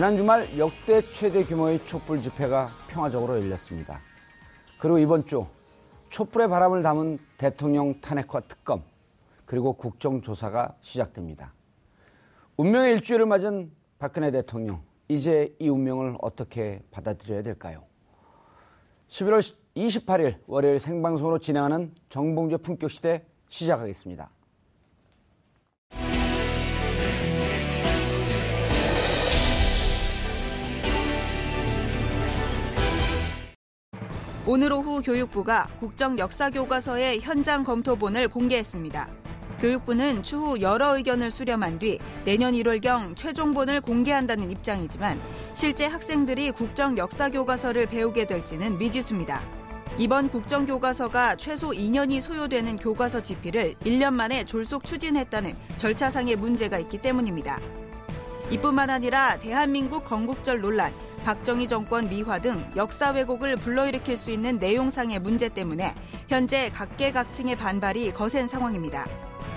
지난 주말 역대 최대 규모의 촛불 집회가 평화적으로 열렸습니다. 그리고 이번 주 촛불의 바람을 담은 대통령 탄핵과 특검 그리고 국정조사가 시작됩니다. 운명의 일주일을 맞은 박근혜 대통령 이제 이 운명을 어떻게 받아들여야 될까요? 11월 28일 월요일 생방송으로 진행하는 정봉재 품격시대 시작하겠습니다. 오늘 오후 교육부가 국정 역사 교과서의 현장 검토본을 공개했습니다. 교육부는 추후 여러 의견을 수렴한 뒤 내년 1월경 최종본을 공개한다는 입장이지만 실제 학생들이 국정 역사 교과서를 배우게 될지는 미지수입니다. 이번 국정 교과서가 최소 2년이 소요되는 교과서 집필을 1년 만에 졸속 추진했다는 절차상의 문제가 있기 때문입니다. 이뿐만 아니라 대한민국 건국절 논란, 박정희 정권 미화 등 역사 왜곡을 불러일으킬 수 있는 내용상의 문제 때문에 현재 각계각층의 반발이 거센 상황입니다.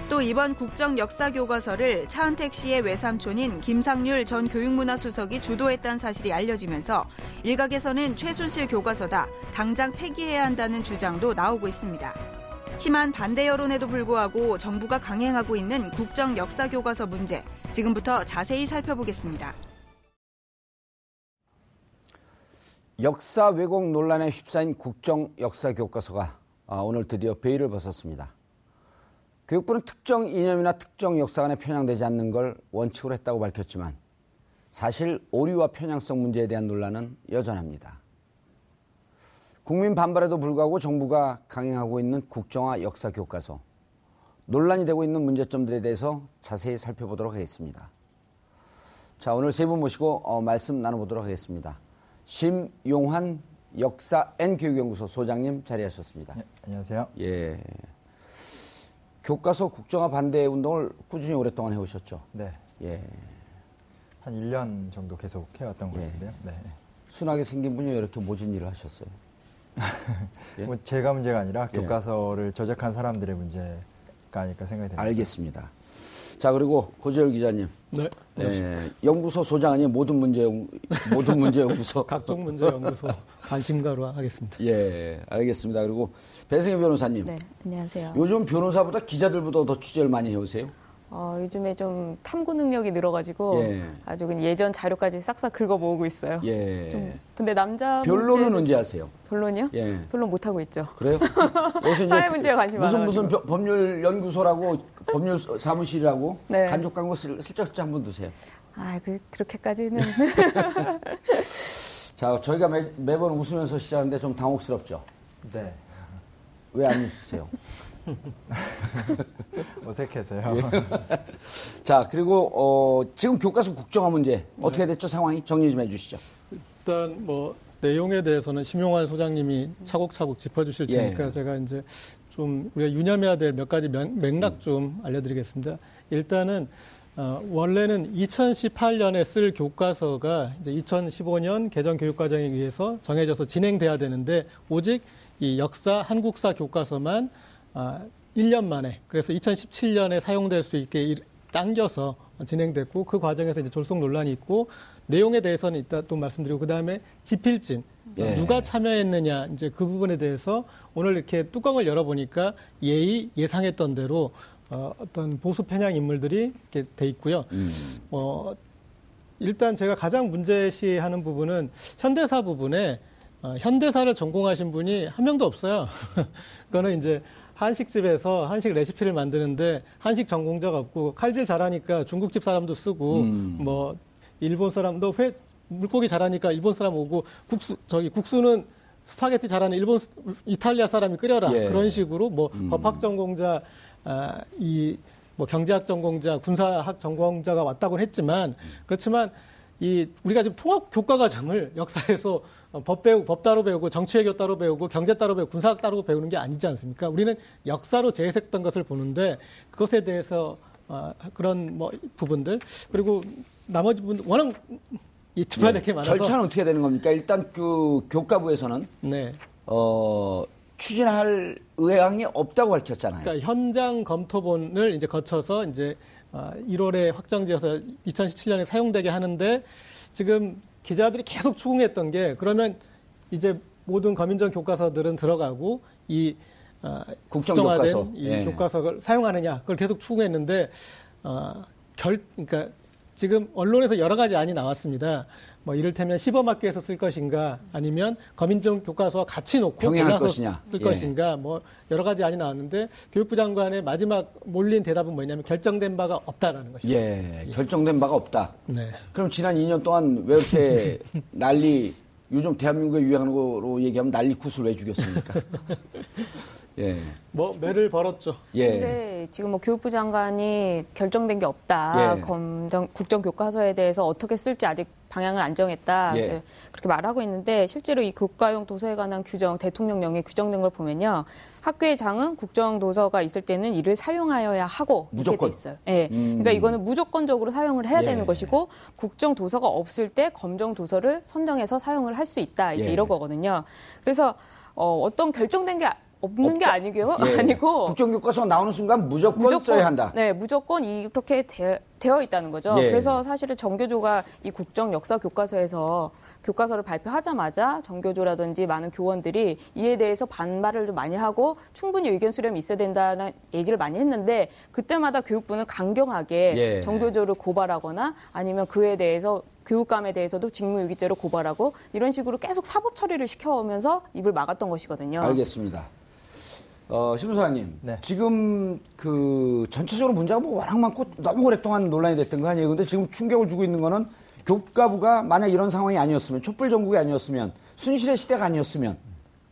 또 이번 국정 역사 교과서를 차은택 씨의 외삼촌인 김상률 전 교육문화수석이 주도했다는 사실이 알려지면서 일각에서는 최순실 교과서다 당장 폐기해야 한다는 주장도 나오고 있습니다. 심한 반대 여론에도 불구하고 정부가 강행하고 있는 국정 역사 교과서 문제 지금부터 자세히 살펴보겠습니다. 역사 왜곡 논란에 휩싸인 국정 역사 교과서가 아, 오늘 드디어 베일을 벗었습니다. 교육부는 특정 이념이나 특정 역사관에 편향되지 않는 걸 원칙으로 했다고 밝혔지만 사실 오류와 편향성 문제에 대한 논란은 여전합니다. 국민 반발에도 불구하고 정부가 강행하고 있는 국정화 역사 교과서 논란이 되고 있는 문제점들에 대해서 자세히 살펴보도록 하겠습니다. 자, 오늘 세 분 모시고 어, 말씀 나눠보도록 하겠습니다. 심용환 역사 N교육연구소 소장님 자리하셨습니다. 네, 안녕하세요. 예. 교과서 국정화 반대 운동을 꾸준히 오랫동안 해오셨죠? 네. 예. 한 1년 정도 계속 해왔던 것 예. 같은데요. 네. 순하게 생긴 분이 이렇게 모진 일을 하셨어요? 예? 뭐 제가 문제가 아니라 예. 교과서를 저작한 사람들의 문제가 아닐까 생각이 됩니다. 알겠습니다. 자 그리고 고재열 기자님. 네. 예, 연구소 소장 아니 모든 문제 모든 문제 연구소 각종 문제 연구소 관심가로 하겠습니다. 예, 알겠습니다. 그리고 배승희 변호사님. 네, 안녕하세요. 요즘 변호사보다 기자들보다 더 취재를 많이 해오세요? 어, 요즘에 좀 탐구 능력이 늘어가지고 예. 아주 예전 자료까지 싹싹 긁어 모으고 있어요. 예. 좀, 근데 남자 변론은 언제 하세요? 변론이요? 예. 변론 못 하고 있죠. 그래요? 사회 문제에 관심 무슨 무슨 법률 연구소라고 법률 사무실이라고 네. 간접 광고 슬쩍 슬쩍 한번 두세요. 아, 그 그렇게까지는. 자, 저희가 매, 매번 웃으면서 시작하는데 좀 당혹스럽죠. 네. 왜 안 웃으세요? 어색해서요. 예. 자, 그리고 어, 지금 교과서 국정화 문제 어떻게 됐죠 상황이 정리 좀 해주시죠. 일단 뭐 내용에 대해서는 심용환 소장님이 차곡차곡 짚어주실 예. 테니까 예. 제가 이제 좀 우리가 유념해야 될 몇 가지 맥락 좀 알려드리겠습니다. 일단은 어, 원래는 2018년에 쓸 교과서가 이제 2015년 개정 교육과정에 의해서 정해져서 진행돼야 되는데 오직 이 역사 한국사 교과서만 아, 1년 만에 그래서 2017년에 사용될 수 있게 당겨서 진행됐고 그 과정에서 이제 졸속 논란이 있고 내용에 대해서는 이따 또 말씀드리고 그다음에 지필진 예. 누가 참여했느냐 이제 그 부분에 대해서 오늘 이렇게 뚜껑을 열어보니까 예의 예상했던 대로 어, 어떤 보수 편향 인물들이 이렇게 돼 있고요. 음. 어, 일단 제가 가장 문제시하는 부분은 현대사 부분에 어, 현대사를 전공하신 분이 한 명도 없어요. 그거는 이제 한식집에서 한식 레시피를 만드는데 한식 전공자가 없고 칼질 잘하니까 중국집 사람도 쓰고 음. 뭐 일본 사람도 회 물고기 잘하니까 일본 사람 오고 국수 저기 국수는 스파게티 잘하는 일본 이탈리아 사람이 끓여라 예. 그런 식으로 뭐 음. 법학 전공자 아, 이 뭐 경제학 전공자 군사학 전공자가 왔다고 했지만 그렇지만 이 우리가 지금 통합 교과 과정을 역사에서 법 배우고 법 따로 배우고 정치외교 따로 배우고 경제 따로 배우고 군사학 따로 배우는 게 아니지 않습니까? 우리는 역사로 재해석된 것을 보는데 그것에 대해서 어, 그런 뭐 부분들 그리고 나머지 부분 워낙 이 집안에 예. 많아서 절차는 어떻게 되는 겁니까? 일단 그 교과부에서는 네. 어 추진할 의향이 없다고 밝혔잖아요. 그러니까 현장 검토본을 이제 거쳐서 이제 1월에 아, 확정지어서 2017년에 사용되게 하는데 지금 기자들이 계속 추궁했던 게 그러면 이제 모든 검인정 교과서들은 들어가고 이 어, 국정화된 교과서. 이 예. 교과서를 사용하느냐 그걸 계속 추궁했는데 어, 결 그러니까 지금 언론에서 여러 가지 안이 나왔습니다. 뭐 이를테면 시범학교에서 쓸 것인가 아니면 검인정 교과서와 같이 놓고 병행할 것이냐 쓸 예. 것인가 뭐 여러 가지 안이 나왔는데 교육부 장관의 마지막 몰린 대답은 뭐냐면 결정된 바가 없다라는 것입니다. 예, 예. 결정된 바가 없다. 네. 그럼 지난 2년 동안 왜 이렇게 난리 요즘 대한민국에 유행하는 거로 얘기하면 난리 굿을 왜 죽였습니까? 예. 뭐 매를 벌었죠. 예. 근데 지금 뭐 교육부 장관이 결정된 게 없다. 예. 검정 국정 교과서에 대해서 어떻게 쓸지 아직 방향을 안 정했다. 예. 네, 그렇게 말하고 있는데 실제로 이 교과용 도서에 관한 규정, 대통령령에 규정된 걸 보면요. 학교의 장은 국정 도서가 있을 때는 이를 사용하여야 하고 무조건. 이렇게 돼 있어요. 예. 음. 그러니까 이거는 무조건적으로 사용을 해야 예. 되는 것이고 국정 도서가 없을 때 검정 도서를 선정해서 사용을 할 수 있다. 이제 예. 이런 거거든요. 그래서 어, 어떤 결정된 게 없는 없다. 게 아니고요. 예. 아니고 국정교과서 나오는 순간 무조건, 무조건, 써야 한다. 네, 무조건 이렇게 되, 되어 있다는 거죠. 예. 그래서 사실은 정교조가 이 국정 역사 교과서에서 교과서를 발표하자마자 정교조라든지 많은 교원들이 이에 대해서 반발을 좀 많이 하고 충분히 의견 수렴이 있어야 된다는 얘기를 많이 했는데 그때마다 교육부는 강경하게 예. 정교조를 고발하거나 아니면 그에 대해서 교육감에 대해서도 직무유기죄로 고발하고 이런 식으로 계속 사법 처리를 시켜오면서 입을 막았던 것이거든요. 알겠습니다. 어, 심사님, 네. 지금 그 전체적으로 문제가 뭐 워낙 많고 너무 오랫동안 논란이 됐던 거 아니에요? 근데 지금 충격을 주고 있는 거는 교과부가 만약 이런 상황이 아니었으면 촛불 정국이 아니었으면 순실의 시대가 아니었으면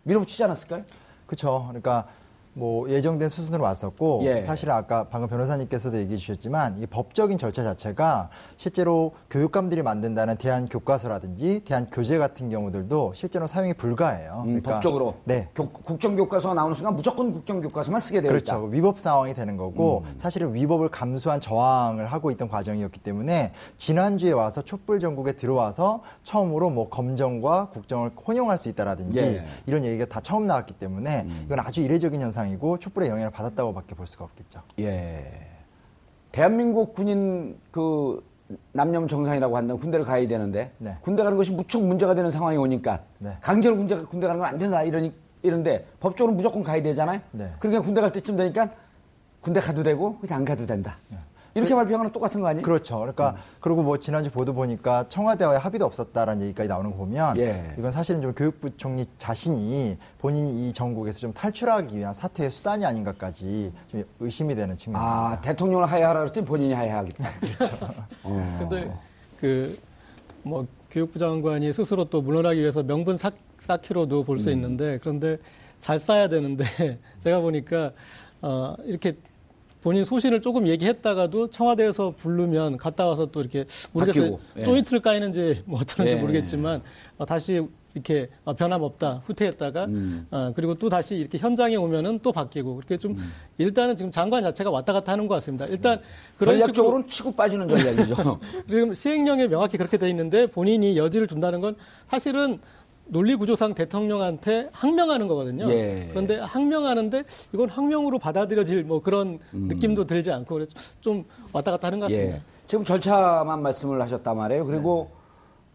밀어붙이지 않았을까요? 그렇죠. 그러니까 뭐 예정된 수순으로 왔었고 예. 사실 아까 방금 변호사님께서도 얘기해 주셨지만 이 법적인 절차 자체가 실제로 교육감들이 만든다는 대한 교과서라든지 대한 교재 같은 경우들도 실제로 사용이 불가해요. 음, 그러니까, 법적으로 네. 국정교과서 나오는 순간 무조건 국정교과서만 쓰게 되어 그렇죠. 있다. 위법 상황이 되는 거고 음. 사실은 위법을 감수한 저항을 하고 있던 과정이었기 때문에 지난주에 와서 촛불 전국에 들어와서 처음으로 뭐 검정과 국정을 혼용할 수 있다라든지 예. 이런 얘기가 다 처음 나왔기 때문에 음. 이건 아주 이례적인 현상 현상이고 촛불의 영향을 받았다고밖에 볼 수가 없겠죠. 예. 대한민국 군인 그 남녀 정상이라고 한다면 군대를 가야 되는데 네. 군대 가는 것이 무척 문제가 되는 상황이 오니까 네. 강제로 군대, 군대 가는 건 안 된다 이러니 이런데 법적으로 무조건 가야 되잖아요. 네. 그러니까 군대 갈 때쯤 되니까 군대 가도 되고 그냥 안 가도 된다. 네. 이렇게 그, 발표하는 똑같은 거 아니에요? 그렇죠. 그러니까 음. 그리고 뭐 지난주 보도 보니까 청와대와의 합의도 없었다라는 얘기까지 나오는 거 보면 예. 이건 사실은 좀 교육부 총리 자신이 본인이 이 전국에서 좀 탈출하기 위한 사퇴의 수단이 아닌가까지 좀 의심이 되는 측면입니다. 아 대통령을 하야하라 그랬더니 본인이 하야하겠다. 그렇죠. 어. 근데 그뭐 교육부 장관이 스스로 또 물러나기 위해서 명분 쌓, 쌓기로도 볼수 음. 있는데 그런데 잘 쌓아야 되는데 제가 보니까 어 이렇게 본인 소신을 조금 얘기했다가도 청와대에서 부르면 갔다 와서 또 이렇게 모르겠어요. 예. 조인트를 까이는지 뭐 어쩌는지 예. 모르겠지만 어, 다시 이렇게 어, 변함없다 후퇴했다가 음. 어, 그리고 또 다시 이렇게 현장에 오면은 또 바뀌고 그렇게 좀 음. 일단은 지금 장관 자체가 왔다 갔다 하는 것 같습니다. 일단 음. 그런 전략적으로는 치고 빠지는 전략이죠. 지금 시행령에 명확히 그렇게 돼 있는데 본인이 여지를 둔다는 건 사실은 논리 구조상 대통령한테 항명하는 거거든요. 예. 그런데 항명하는데 이건 항명으로 받아들여질 뭐 그런 음. 느낌도 들지 않고 그래서 좀 왔다 갔다 하는 것 같습니다. 예. 지금 절차만 말씀을 하셨단 말이에요. 그리고 네.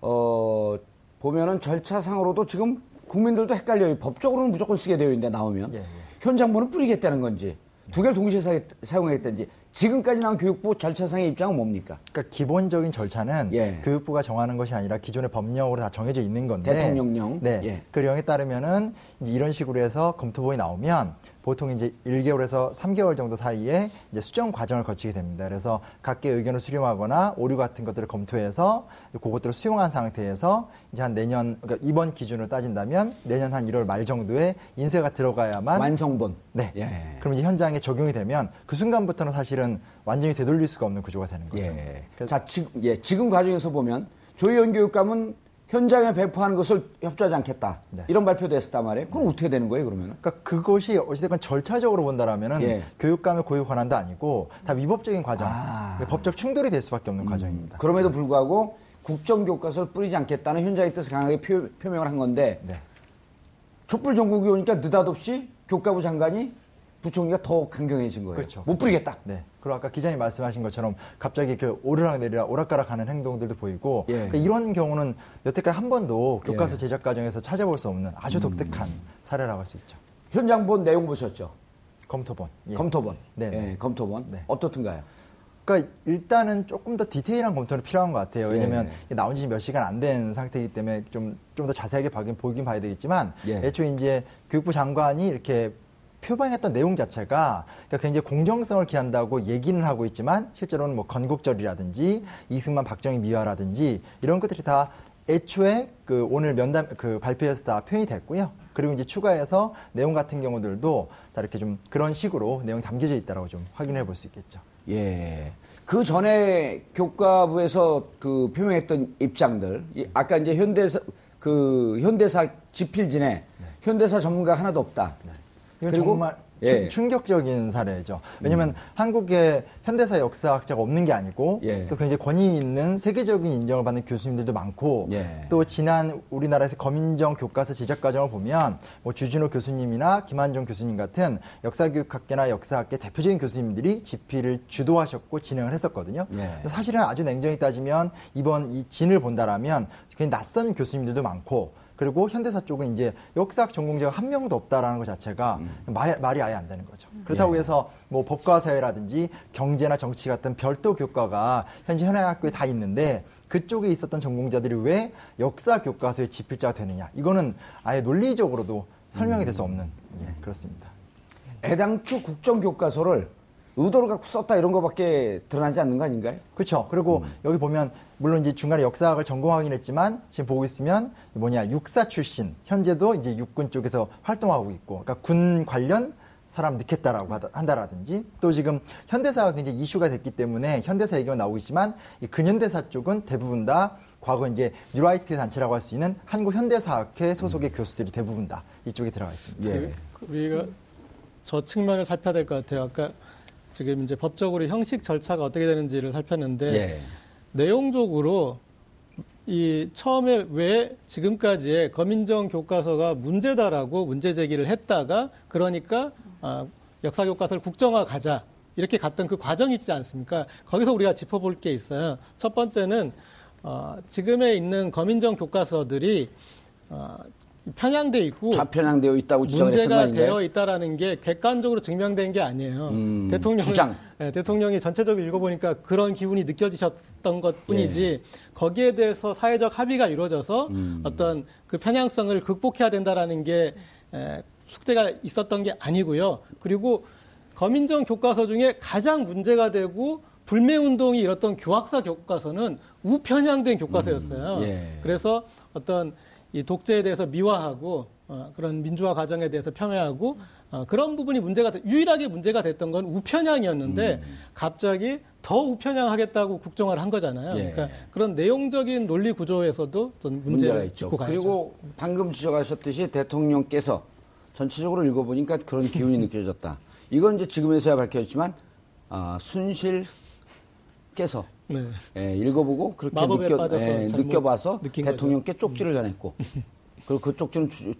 어 보면은 절차상으로도 지금 국민들도 헷갈려요. 법적으로는 무조건 쓰게 되어 있는데 나오면 예, 예. 현장본은 뿌리겠다는 건지 두 개를 동시에 사, 용하겠다는지 지금까지 나온 교육부 절차상의 입장은 뭡니까? 그러니까 기본적인 절차는 예. 교육부가 정하는 것이 아니라 기존의 법령으로 다 정해져 있는 건데 대통령령. 네. 예. 그 령에 따르면은 이런 식으로 해서 검토본이 나오면 보통 이제 1개월에서 3개월 정도 사이에 이제 수정 과정을 거치게 됩니다. 그래서 각계 의견을 수렴하거나 오류 같은 것들을 검토해서 그것들을 수용한 상태에서 이제 한 내년 그러니까 이번 기준으로 따진다면 내년 한 1월 말 정도에 인쇄가 들어가야만 완성본. 네. 예. 그럼 이제 현장에 적용이 되면 그 순간부터는 사실은 완전히 되돌릴 수가 없는 구조가 되는 거죠. 예. 자, 지금 예, 지금 과정에서 보면 조희연 교육감은 현장에 배포하는 것을 협조하지 않겠다. 네. 이런 발표도 했었단 말이에요. 그럼 네. 어떻게 되는 거예요, 그러면? 그러니까 그것이 어찌됐건 절차적으로 본다라면은 예. 교육감의 고유 권한도 아니고 다 위법적인 과정, 아. 법적 충돌이 될 수밖에 없는 음. 과정입니다. 그럼에도 불구하고 국정교과서를 뿌리지 않겠다는 현장의 뜻을 강하게 표, 표명을 한 건데 네. 촛불 전국이 오니까 느닷없이 교과부 장관이 부총리가 더 강경해진 거예요. 그렇죠. 못 뿌리겠다. 네. 그리고 아까 기자님 말씀하신 것처럼 갑자기 그 오르락 내리락 오락가락 하는 행동들도 보이고 예. 그러니까 이런 경우는 여태까지 한 번도 교과서 예. 제작 과정에서 찾아볼 수 없는 아주 독특한 음. 사례라고 할 수 있죠. 현장 본 내용 보셨죠? 검토본. 예. 검토본. 네. 예, 검토본. 네. 어떻든가요? 그러니까 일단은 조금 더 디테일한 검토는 필요한 것 같아요. 왜냐하면 예. 나온 지 몇 시간 안 된 상태이기 때문에 좀 좀 더 자세하게 보긴, 보긴 봐야 되겠지만 예. 애초에 이제 교육부 장관이 이렇게 표방했던 내용 자체가 그러니까 굉장히 공정성을 기한다고 얘기는 하고 있지만 실제로는 뭐 건국절이라든지 이승만 박정희 미화라든지 이런 것들이 다 애초에 그 오늘 면담 그 발표에서 다 표현이 됐고요. 그리고 이제 추가해서 내용 같은 경우들도 다 이렇게 좀 그런 식으로 내용이 담겨져 있다라고 좀 확인해 볼 수 있겠죠. 예. 그 전에 교과부에서 그 표명했던 입장들, 아까 이제 현대사 그 현대사 지필진에 네. 현대사 전문가 하나도 없다. 네. 그리고 정말 예. 충격적인 사례죠. 왜냐하면 음. 한국에 현대사 역사학자가 없는 게 아니고 예. 또 굉장히 권위 있는 세계적인 인정을 받는 교수님들도 많고 예. 또 지난 우리나라에서 검인정 교과서 제작 과정을 보면 뭐 주진호 교수님이나 김한종 교수님 같은 역사교육학계나 역사학계 대표적인 교수님들이 집필을 주도하셨고 진행을 했었거든요. 예. 사실은 아주 냉정히 따지면 이번 이 진을 본다라면 굉장히 낯선 교수님들도 많고 그리고 현대사 쪽은 이제 역사학 전공자가 한 명도 없다라는 것 자체가 음. 말, 말이 아예 안 되는 거죠. 그렇다고 예. 해서 뭐 법과 사회라든지 경제나 정치 같은 별도 교과가 현재 현행학교에 다 있는데 그쪽에 있었던 전공자들이 왜 역사 교과서의 지필자가 되느냐 이거는 아예 논리적으로도 설명이 될 수 없는 예, 그렇습니다. 애당초 국정교과서를 의도를 갖고 썼다 이런 거밖에 드러나지 않는 거 아닌가요? 그렇죠. 그리고 음. 여기 보면 물론 이제 중간에 역사학을 전공하긴 했지만 지금 보고 있으면 뭐냐 육사 출신 현재도 이제 육군 쪽에서 활동하고 있고 그러니까 군 관련 사람 넣겠다라고 한다라든지 또 지금 현대사가 굉장히 이슈가 됐기 때문에 현대사 얘기가 나오고 있지만 이 근현대사 쪽은 대부분 다 과거 이제 뉴라이트 단체라고 할 수 있는 한국 현대사학회 소속의 음. 교수들이 대부분 다 이쪽에 들어가 있습니다. 예. 그 우리가 저 측면을 살펴야 될 것 같아요. 아까 지금 이제 법적으로 형식 절차가 어떻게 되는지를 살폈는데 예. 내용적으로 이 처음에 왜 지금까지의 검인정 교과서가 문제다라고 문제 제기를 했다가 그러니까 아, 역사 교과서를 국정화 가자 이렇게 갔던 그 과정이 있지 않습니까? 거기서 우리가 짚어볼 게 있어요. 첫 번째는 어, 지금에 있는 검인정 교과서들이 어, 편향돼 있고 좌편향되어 있다고 문제가 되어 있다라는 게 객관적으로 증명된 게 아니에요. 음, 대통령. 네, 대통령이 전체적으로 읽어보니까 그런 기운이 느껴지셨던 것뿐이지 예. 거기에 대해서 사회적 합의가 이루어져서 음. 어떤 그 편향성을 극복해야 된다라는 게 에, 숙제가 있었던 게 아니고요. 그리고 검인정 교과서 중에 가장 문제가 되고 불매운동이 일었던 교학사 교과서는 우편향된 교과서였어요. 음, 예. 그래서 어떤 이 독재에 대해서 미화하고 어, 그런 민주화 과정에 대해서 폄훼하고 어, 그런 부분이 문제가 유일하게 문제가 됐던 건 우편향이었는데 음. 갑자기 더 우편향하겠다고 국정화를 한 거잖아요. 예. 그러니까 그런 내용적인 논리 구조에서도 전 문제가 있죠. 그리고 방금 지적하셨듯이 대통령께서 전체적으로 읽어보니까 그런 기운이 느껴졌다. 이건 이제 지금에서야 밝혀졌지만 아, 순실께서 네. 예, 읽어보고 그렇게 느껴, 예, 느껴봐서 대통령께 거죠. 쪽지를 전했고 그리고 그 쪽지는 주,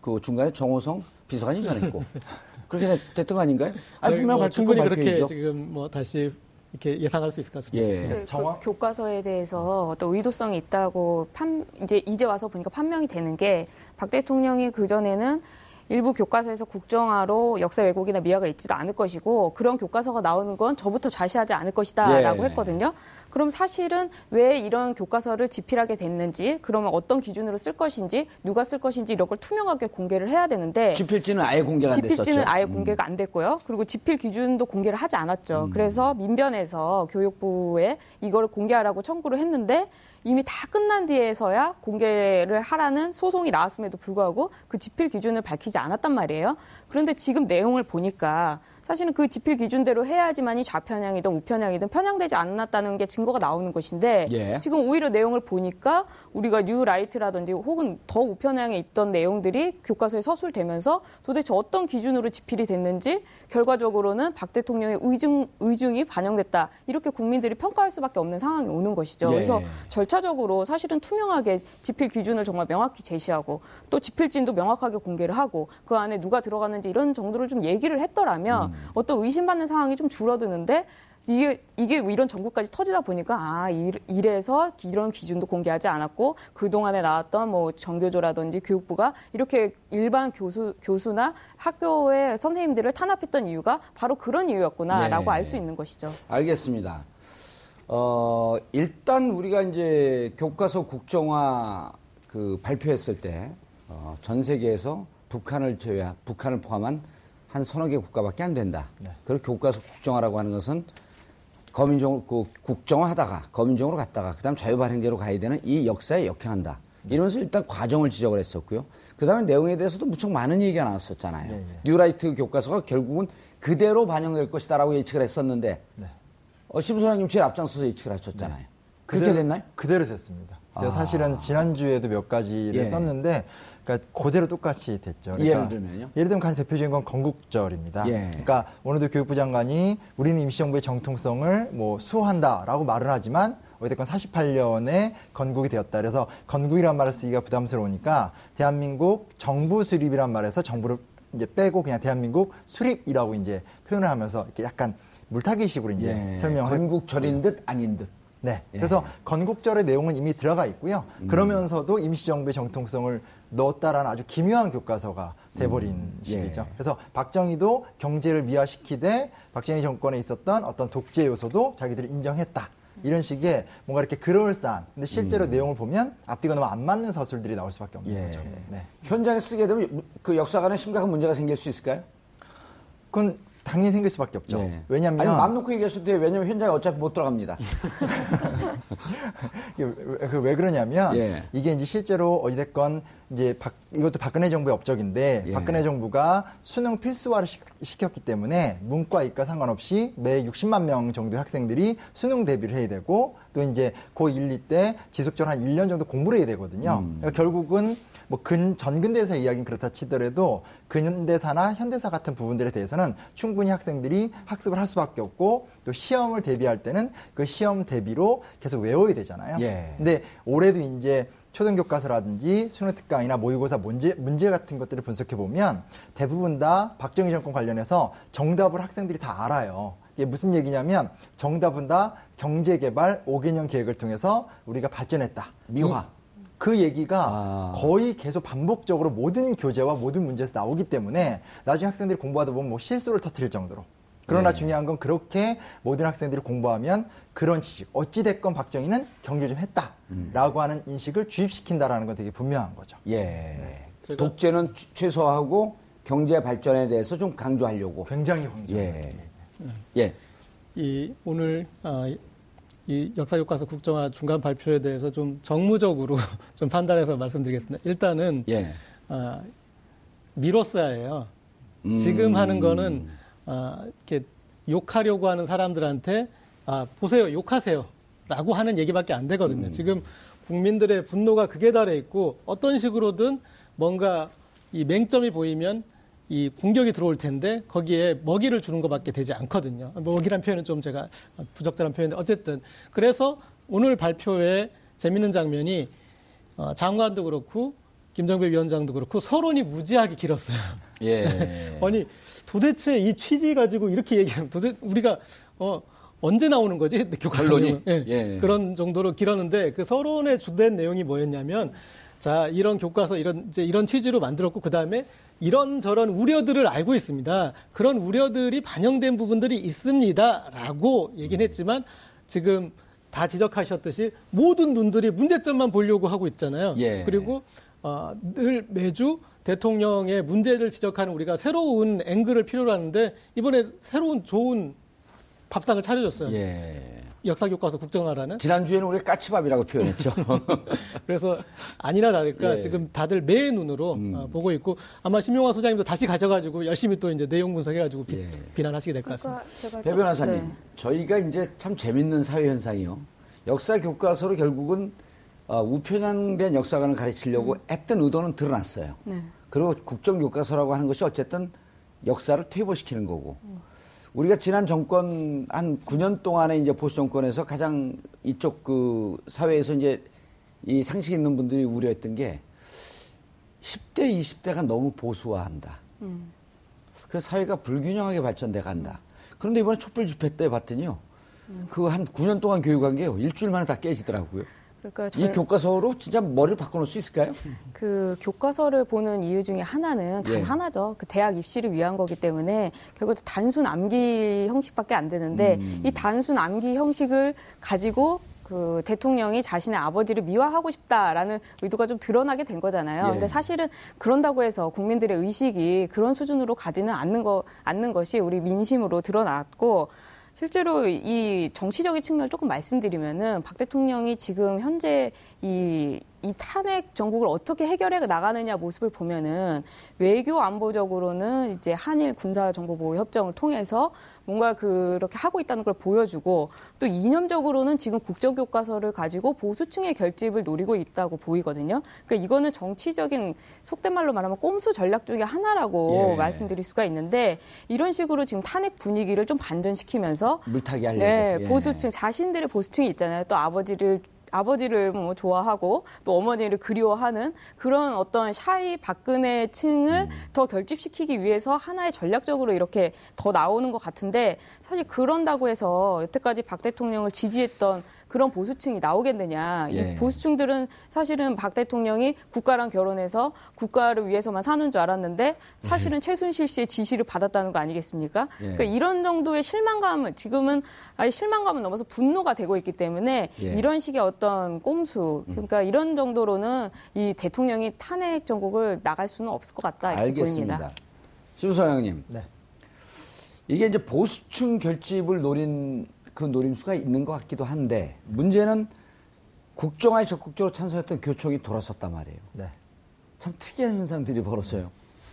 그 중간에 정호성 비서관이 전했고 그렇게 됐던 거 아닌가요? 아니 분명 뭐 충분히 그렇게 지금 뭐 다시 이렇게 예상할 수 있을 것 같습니다. 예. 네, 그 교과서에 대해서 어떤 의도성이 있다고 판, 이제 이제 와서 보니까 판명이 되는 게 박 대통령이 그 전에는 일부 교과서에서 국정화로 역사 왜곡이나 미화가 있지도 않을 것이고 그런 교과서가 나오는 건 저부터 좌시하지 않을 것이다라고 예. 했거든요. 그럼 사실은 왜 이런 교과서를 집필하게 됐는지, 그러면 어떤 기준으로 쓸 것인지, 누가 쓸 것인지 이런 걸 투명하게 공개를 해야 되는데 집필지는 아예 공개가 안 됐었죠. 집필지는 아예 음. 공개가 안 됐고요. 그리고 집필 기준도 공개를 하지 않았죠. 음. 그래서 민변에서 교육부에 이걸 공개하라고 청구를 했는데 이미 다 끝난 뒤에서야 공개를 하라는 소송이 나왔음에도 불구하고 그 집필 기준을 밝히지 않았단 말이에요. 그런데 지금 내용을 보니까 사실은 그 지필 기준대로 해야지만이 좌편향이든 우편향이든 편향되지 않았다는 게 증거가 나오는 것인데 예. 지금 오히려 내용을 보니까 우리가 뉴 라이트라든지 혹은 더 우편향에 있던 내용들이 교과서에 서술되면서 도대체 어떤 기준으로 집필이 됐는지 결과적으로는 박 대통령의 의증 의중이 반영됐다 이렇게 국민들이 평가할 수밖에 없는 상황이 오는 것이죠. 예. 그래서 절차적으로 사실은 투명하게 집필 기준을 정말 명확히 제시하고 또 집필진도 명확하게 공개를 하고 그 안에 누가 들어가는지 이런 정도를 좀 얘기를 했더라면 음. 어떤 의심받는 상황이 좀 줄어드는데 이게 이게 이런 정국까지 터지다 보니까 아 이래서 이런 기준도 공개하지 않았고 그 동안에 나왔던 뭐 전교조라든지 교육부가 이렇게 일반 교수 교수나 학교의 선생님들을 탄압했던 이유가 바로 그런 이유였구나라고 네. 알수 있는 것이죠. 알겠습니다. 어 일단 우리가 이제 교과서 국정화 그 발표했을 때전 어, 세계에서 북한을 제외 북한을 포함한 한 서너 개 국가밖에 안 된다. 네. 그리고 교과서 국정화라고 하는 것은 거민종 그 국정화하다가 거민종으로 갔다가 그다음 자유발행제로 가야 되는 이 역사에 역행한다. 네. 이러면서 일단 과정을 지적을 했었고요. 그다음에 내용에 대해서도 무척 많은 얘기가 나왔었잖아요. 네, 네. 뉴라이트 교과서가 결국은 그대로 반영될 것이다라고 예측을 했었는데 네. 어, 심소장님 제일 앞장서서 예측을 하셨잖아요. 네. 그렇게 그대로, 됐나요? 그대로 됐습니다. 제가 아. 사실은 지난주에도 몇 가지를 예. 썼는데 그러니까 그대로 똑같이 됐죠. 그러니까 예를 들면요? 예를 들면 가장 대표적인 건 건국절입니다. 예. 그러니까 오늘도 교육부 장관이 우리는 임시정부의 정통성을 뭐 수호한다라고 말을 하지만 어쨌건 48년에 건국이 되었다. 그래서 건국이란 말을 쓰기가 부담스러우니까 대한민국 정부 수립이란 말에서 정부를 이제 빼고 그냥 대한민국 수립이라고 이제 표현을 하면서 이렇게 약간 물타기식으로 이제 예. 설명을 건국절인 듯 아닌 듯. 네. 예. 그래서 건국절의 내용은 이미 들어가 있고요. 음. 그러면서도 임시정부의 정통성을 넣었다라는 아주 기묘한 교과서가 돼버린 음, 시기죠. 예. 그래서 박정희도 경제를 미화시키되 박정희 정권에 있었던 어떤 독재 요소도 자기들이 인정했다. 이런 식의 뭔가 이렇게 그럴싸한 근데 실제로 음. 내용을 보면 앞뒤가 너무 안 맞는 서술들이 나올 수밖에 없는 예. 거죠. 네. 현장에 쓰게 되면 그 역사관에 심각한 문제가 생길 수 있을까요? 그건 당연히 생길 수밖에 없죠. 네. 왜냐하면 아니 마음 놓고 얘기했을 때 왜냐면 현장에 어차피 못 들어갑니다. 그왜 그러냐면 예. 이게 이제 실제로 어찌됐건 이제 박, 이것도 박근혜 정부의 업적인데 예. 박근혜 정부가 수능 필수화를 시, 켰기 때문에 문과 이과 상관없이 매 60만 명 정도의 학생들이 수능 대비를 해야 되고 또 이제 고1, 2때 지속적으로 한 1년 정도 공부를 해야 되거든요. 음. 그러니까 결국은 뭐 근, 전근대사 이야기는 그렇다 치더라도 근대사나 현대사 같은 부분들에 대해서는 충분히 학생들이 학습을 할 수밖에 없고 또 시험을 대비할 때는 그 시험 대비로 계속 외워야 되잖아요. 예. 근데 올해도 이제 초등 교과서라든지 수능 특강이나 모의고사 문제, 문제 같은 것들을 분석해 보면 대부분 다 박정희 정권 관련해서 정답을 학생들이 다 알아요. 이게 무슨 얘기냐면 정답은 다 경제개발 5개년 계획을 통해서 우리가 발전했다. 미화. 그 얘기가 아. 거의 계속 반복적으로 모든 교재와 모든 문제에서 나오기 때문에 나중에 학생들이 공부하다 보면 뭐 실수를 터뜨릴 정도로. 그러나 네. 중요한 건 그렇게 모든 학생들이 공부하면 그런 지식, 어찌 됐건 박정희는 경제 좀 했다라고 음. 하는 인식을 주입시킨다라는 건 되게 분명한 거죠. 예. 네. 독재는 최소화하고 경제 발전에 대해서 좀 강조하려고. 굉장히 강조. 예. 네. 예. 이 오늘 아, 이 역사교과서 국정화 중간 발표에 대해서 좀 정무적으로 좀 판단해서 말씀드리겠습니다. 일단은 예. 아, 미로써야해요. 음. 지금 하는 거는 아, 이렇게 욕하려고 하는 사람들한테 아, 보세요, 욕하세요 라고 하는 얘기밖에 안 되거든요. 음. 지금 국민들의 분노가 극에 달해 있고 어떤 식으로든 뭔가 이 맹점이 보이면 이 공격이 들어올 텐데 거기에 먹이를 주는 것밖에 되지 않거든요. 먹이란 표현은 좀 제가 부적절한 표현인데 어쨌든 그래서 오늘 발표에 재밌는 장면이 어, 장관도 그렇고 김정배 위원장도 그렇고 서론이 무지하게 길었어요. 예. 아니 도대체 이 취지 가지고 이렇게 얘기하면 도대체 우리가 어 언제 나오는 거지? 결론이 예, 예. 그런 정도로 길었는데 그 서론의 주된 내용이 뭐였냐면 자 이런 교과서 이런 이제 이런 취지로 만들었고 그 다음에 이런 저런 우려들을 알고 있습니다. 그런 우려들이 반영된 부분들이 있습니다라고 얘기는 했지만 지금 다 지적하셨듯이 모든 눈들이 문제점만 보려고 하고 있잖아요. 예. 그리고 어, 늘 매주 대통령의 문제를 지적하는 우리가 새로운 앵글을 필요로 하는데 이번에 새로운 좋은 밥상을 차려줬어요. 예. 역사 교과서 국정화라는 지난주에는 우리 까치밥이라고 표현했죠. 그래서 아니나 다를까 예. 지금 다들 매의 눈으로 음. 어, 보고 있고 아마 심용화 소장님도 다시 가져가지고 열심히 또 이제 내용 분석해가지고 비, 예. 비난하시게 될 것 같습니다. 배 변호사님, 네. 저희가 이제 참 재밌는 사회 현상이요. 역사 교과서로 결국은 어, 우편향된 역사관을 가르치려고 음. 했던 의도는 드러났어요. 네. 그리고 국정교과서라고 하는 것이 어쨌든 역사를 퇴보시키는 거고. 음. 우리가 지난 정권 한 9년 동안에 이제 보수 정권에서 가장 이쪽 그 사회에서 이제 이 상식 있는 분들이 우려했던 게 10대, 20대가 너무 보수화한다. 음. 그래서 사회가 불균형하게 발전돼 간다. 그런데 이번에 촛불 집회 때 봤더니요. 음. 그한 9년 동안 교육한 게요. 일주일 만에 다 깨지더라고요. 그러니까 이 교과서로 진짜 머리를 바꿔놓을 수 있을까요? 그 교과서를 보는 이유 중에 하나는 단 예. 하나죠. 그 대학 입시를 위한 거기 때문에 결국 단순 암기 형식밖에 안 되는데 음. 이 단순 암기 형식을 가지고 그 대통령이 자신의 아버지를 미화하고 싶다라는 의도가 좀 드러나게 된 거잖아요. 예. 근데 사실은 그런다고 해서 국민들의 의식이 그런 수준으로 가지는 않는 거 않는 것이 우리 민심으로 드러났고 실제로 이 정치적인 측면을 조금 말씀드리면은 박 대통령이 지금 현재 이, 이 탄핵 정국을 어떻게 해결해 나가느냐 모습을 보면은 외교 안보적으로는 이제 한일 군사 정보 보호 협정을 통해서 뭔가 그렇게 하고 있다는 걸 보여주고 또 이념적으로는 지금 국정 교과서를 가지고 보수층의 결집을 노리고 있다고 보이거든요. 그러니까 이거는 정치적인 속된 말로 말하면 꼼수 전략 중의 하나라고 예. 말씀드릴 수가 있는데 이런 식으로 지금 탄핵 분위기를 좀 반전시키면서 물타기 하려고 네, 예. 보수층 자신들의 보수층이 있잖아요. 또 아버지를 아버지를 뭐 좋아하고 또 어머니를 그리워하는 그런 어떤 샤이 박근혜 층을 음. 더 결집시키기 위해서 하나의 전략적으로 이렇게 더 나오는 것 같은데 사실 그런다고 해서 여태까지 박 대통령을 지지했던 그런 보수층이 나오겠느냐. 예. 이 보수층들은 사실은 박 대통령이 국가랑 결혼해서 국가를 위해서만 사는 줄 알았는데 사실은 예. 최순실 씨의 지시를 받았다는 거 아니겠습니까? 예. 그러니까 이런 정도의 실망감을 지금은 아예 실망감을 넘어서 분노가 되고 있기 때문에 예. 이런 식의 어떤 꼼수 그러니까 이런 정도로는 이 대통령이 탄핵 정국을 나갈 수는 없을 것 같다 이렇게 알겠습니다. 보입니다. 심소영님. 네. 이게 이제 보수층 결집을 노린 그 노림수가 있는 것 같기도 한데 문제는 국정화에 적극적으로 찬성했던 교총이 돌아섰단 말이에요. 네. 참 특이한 현상들이 벌어져요.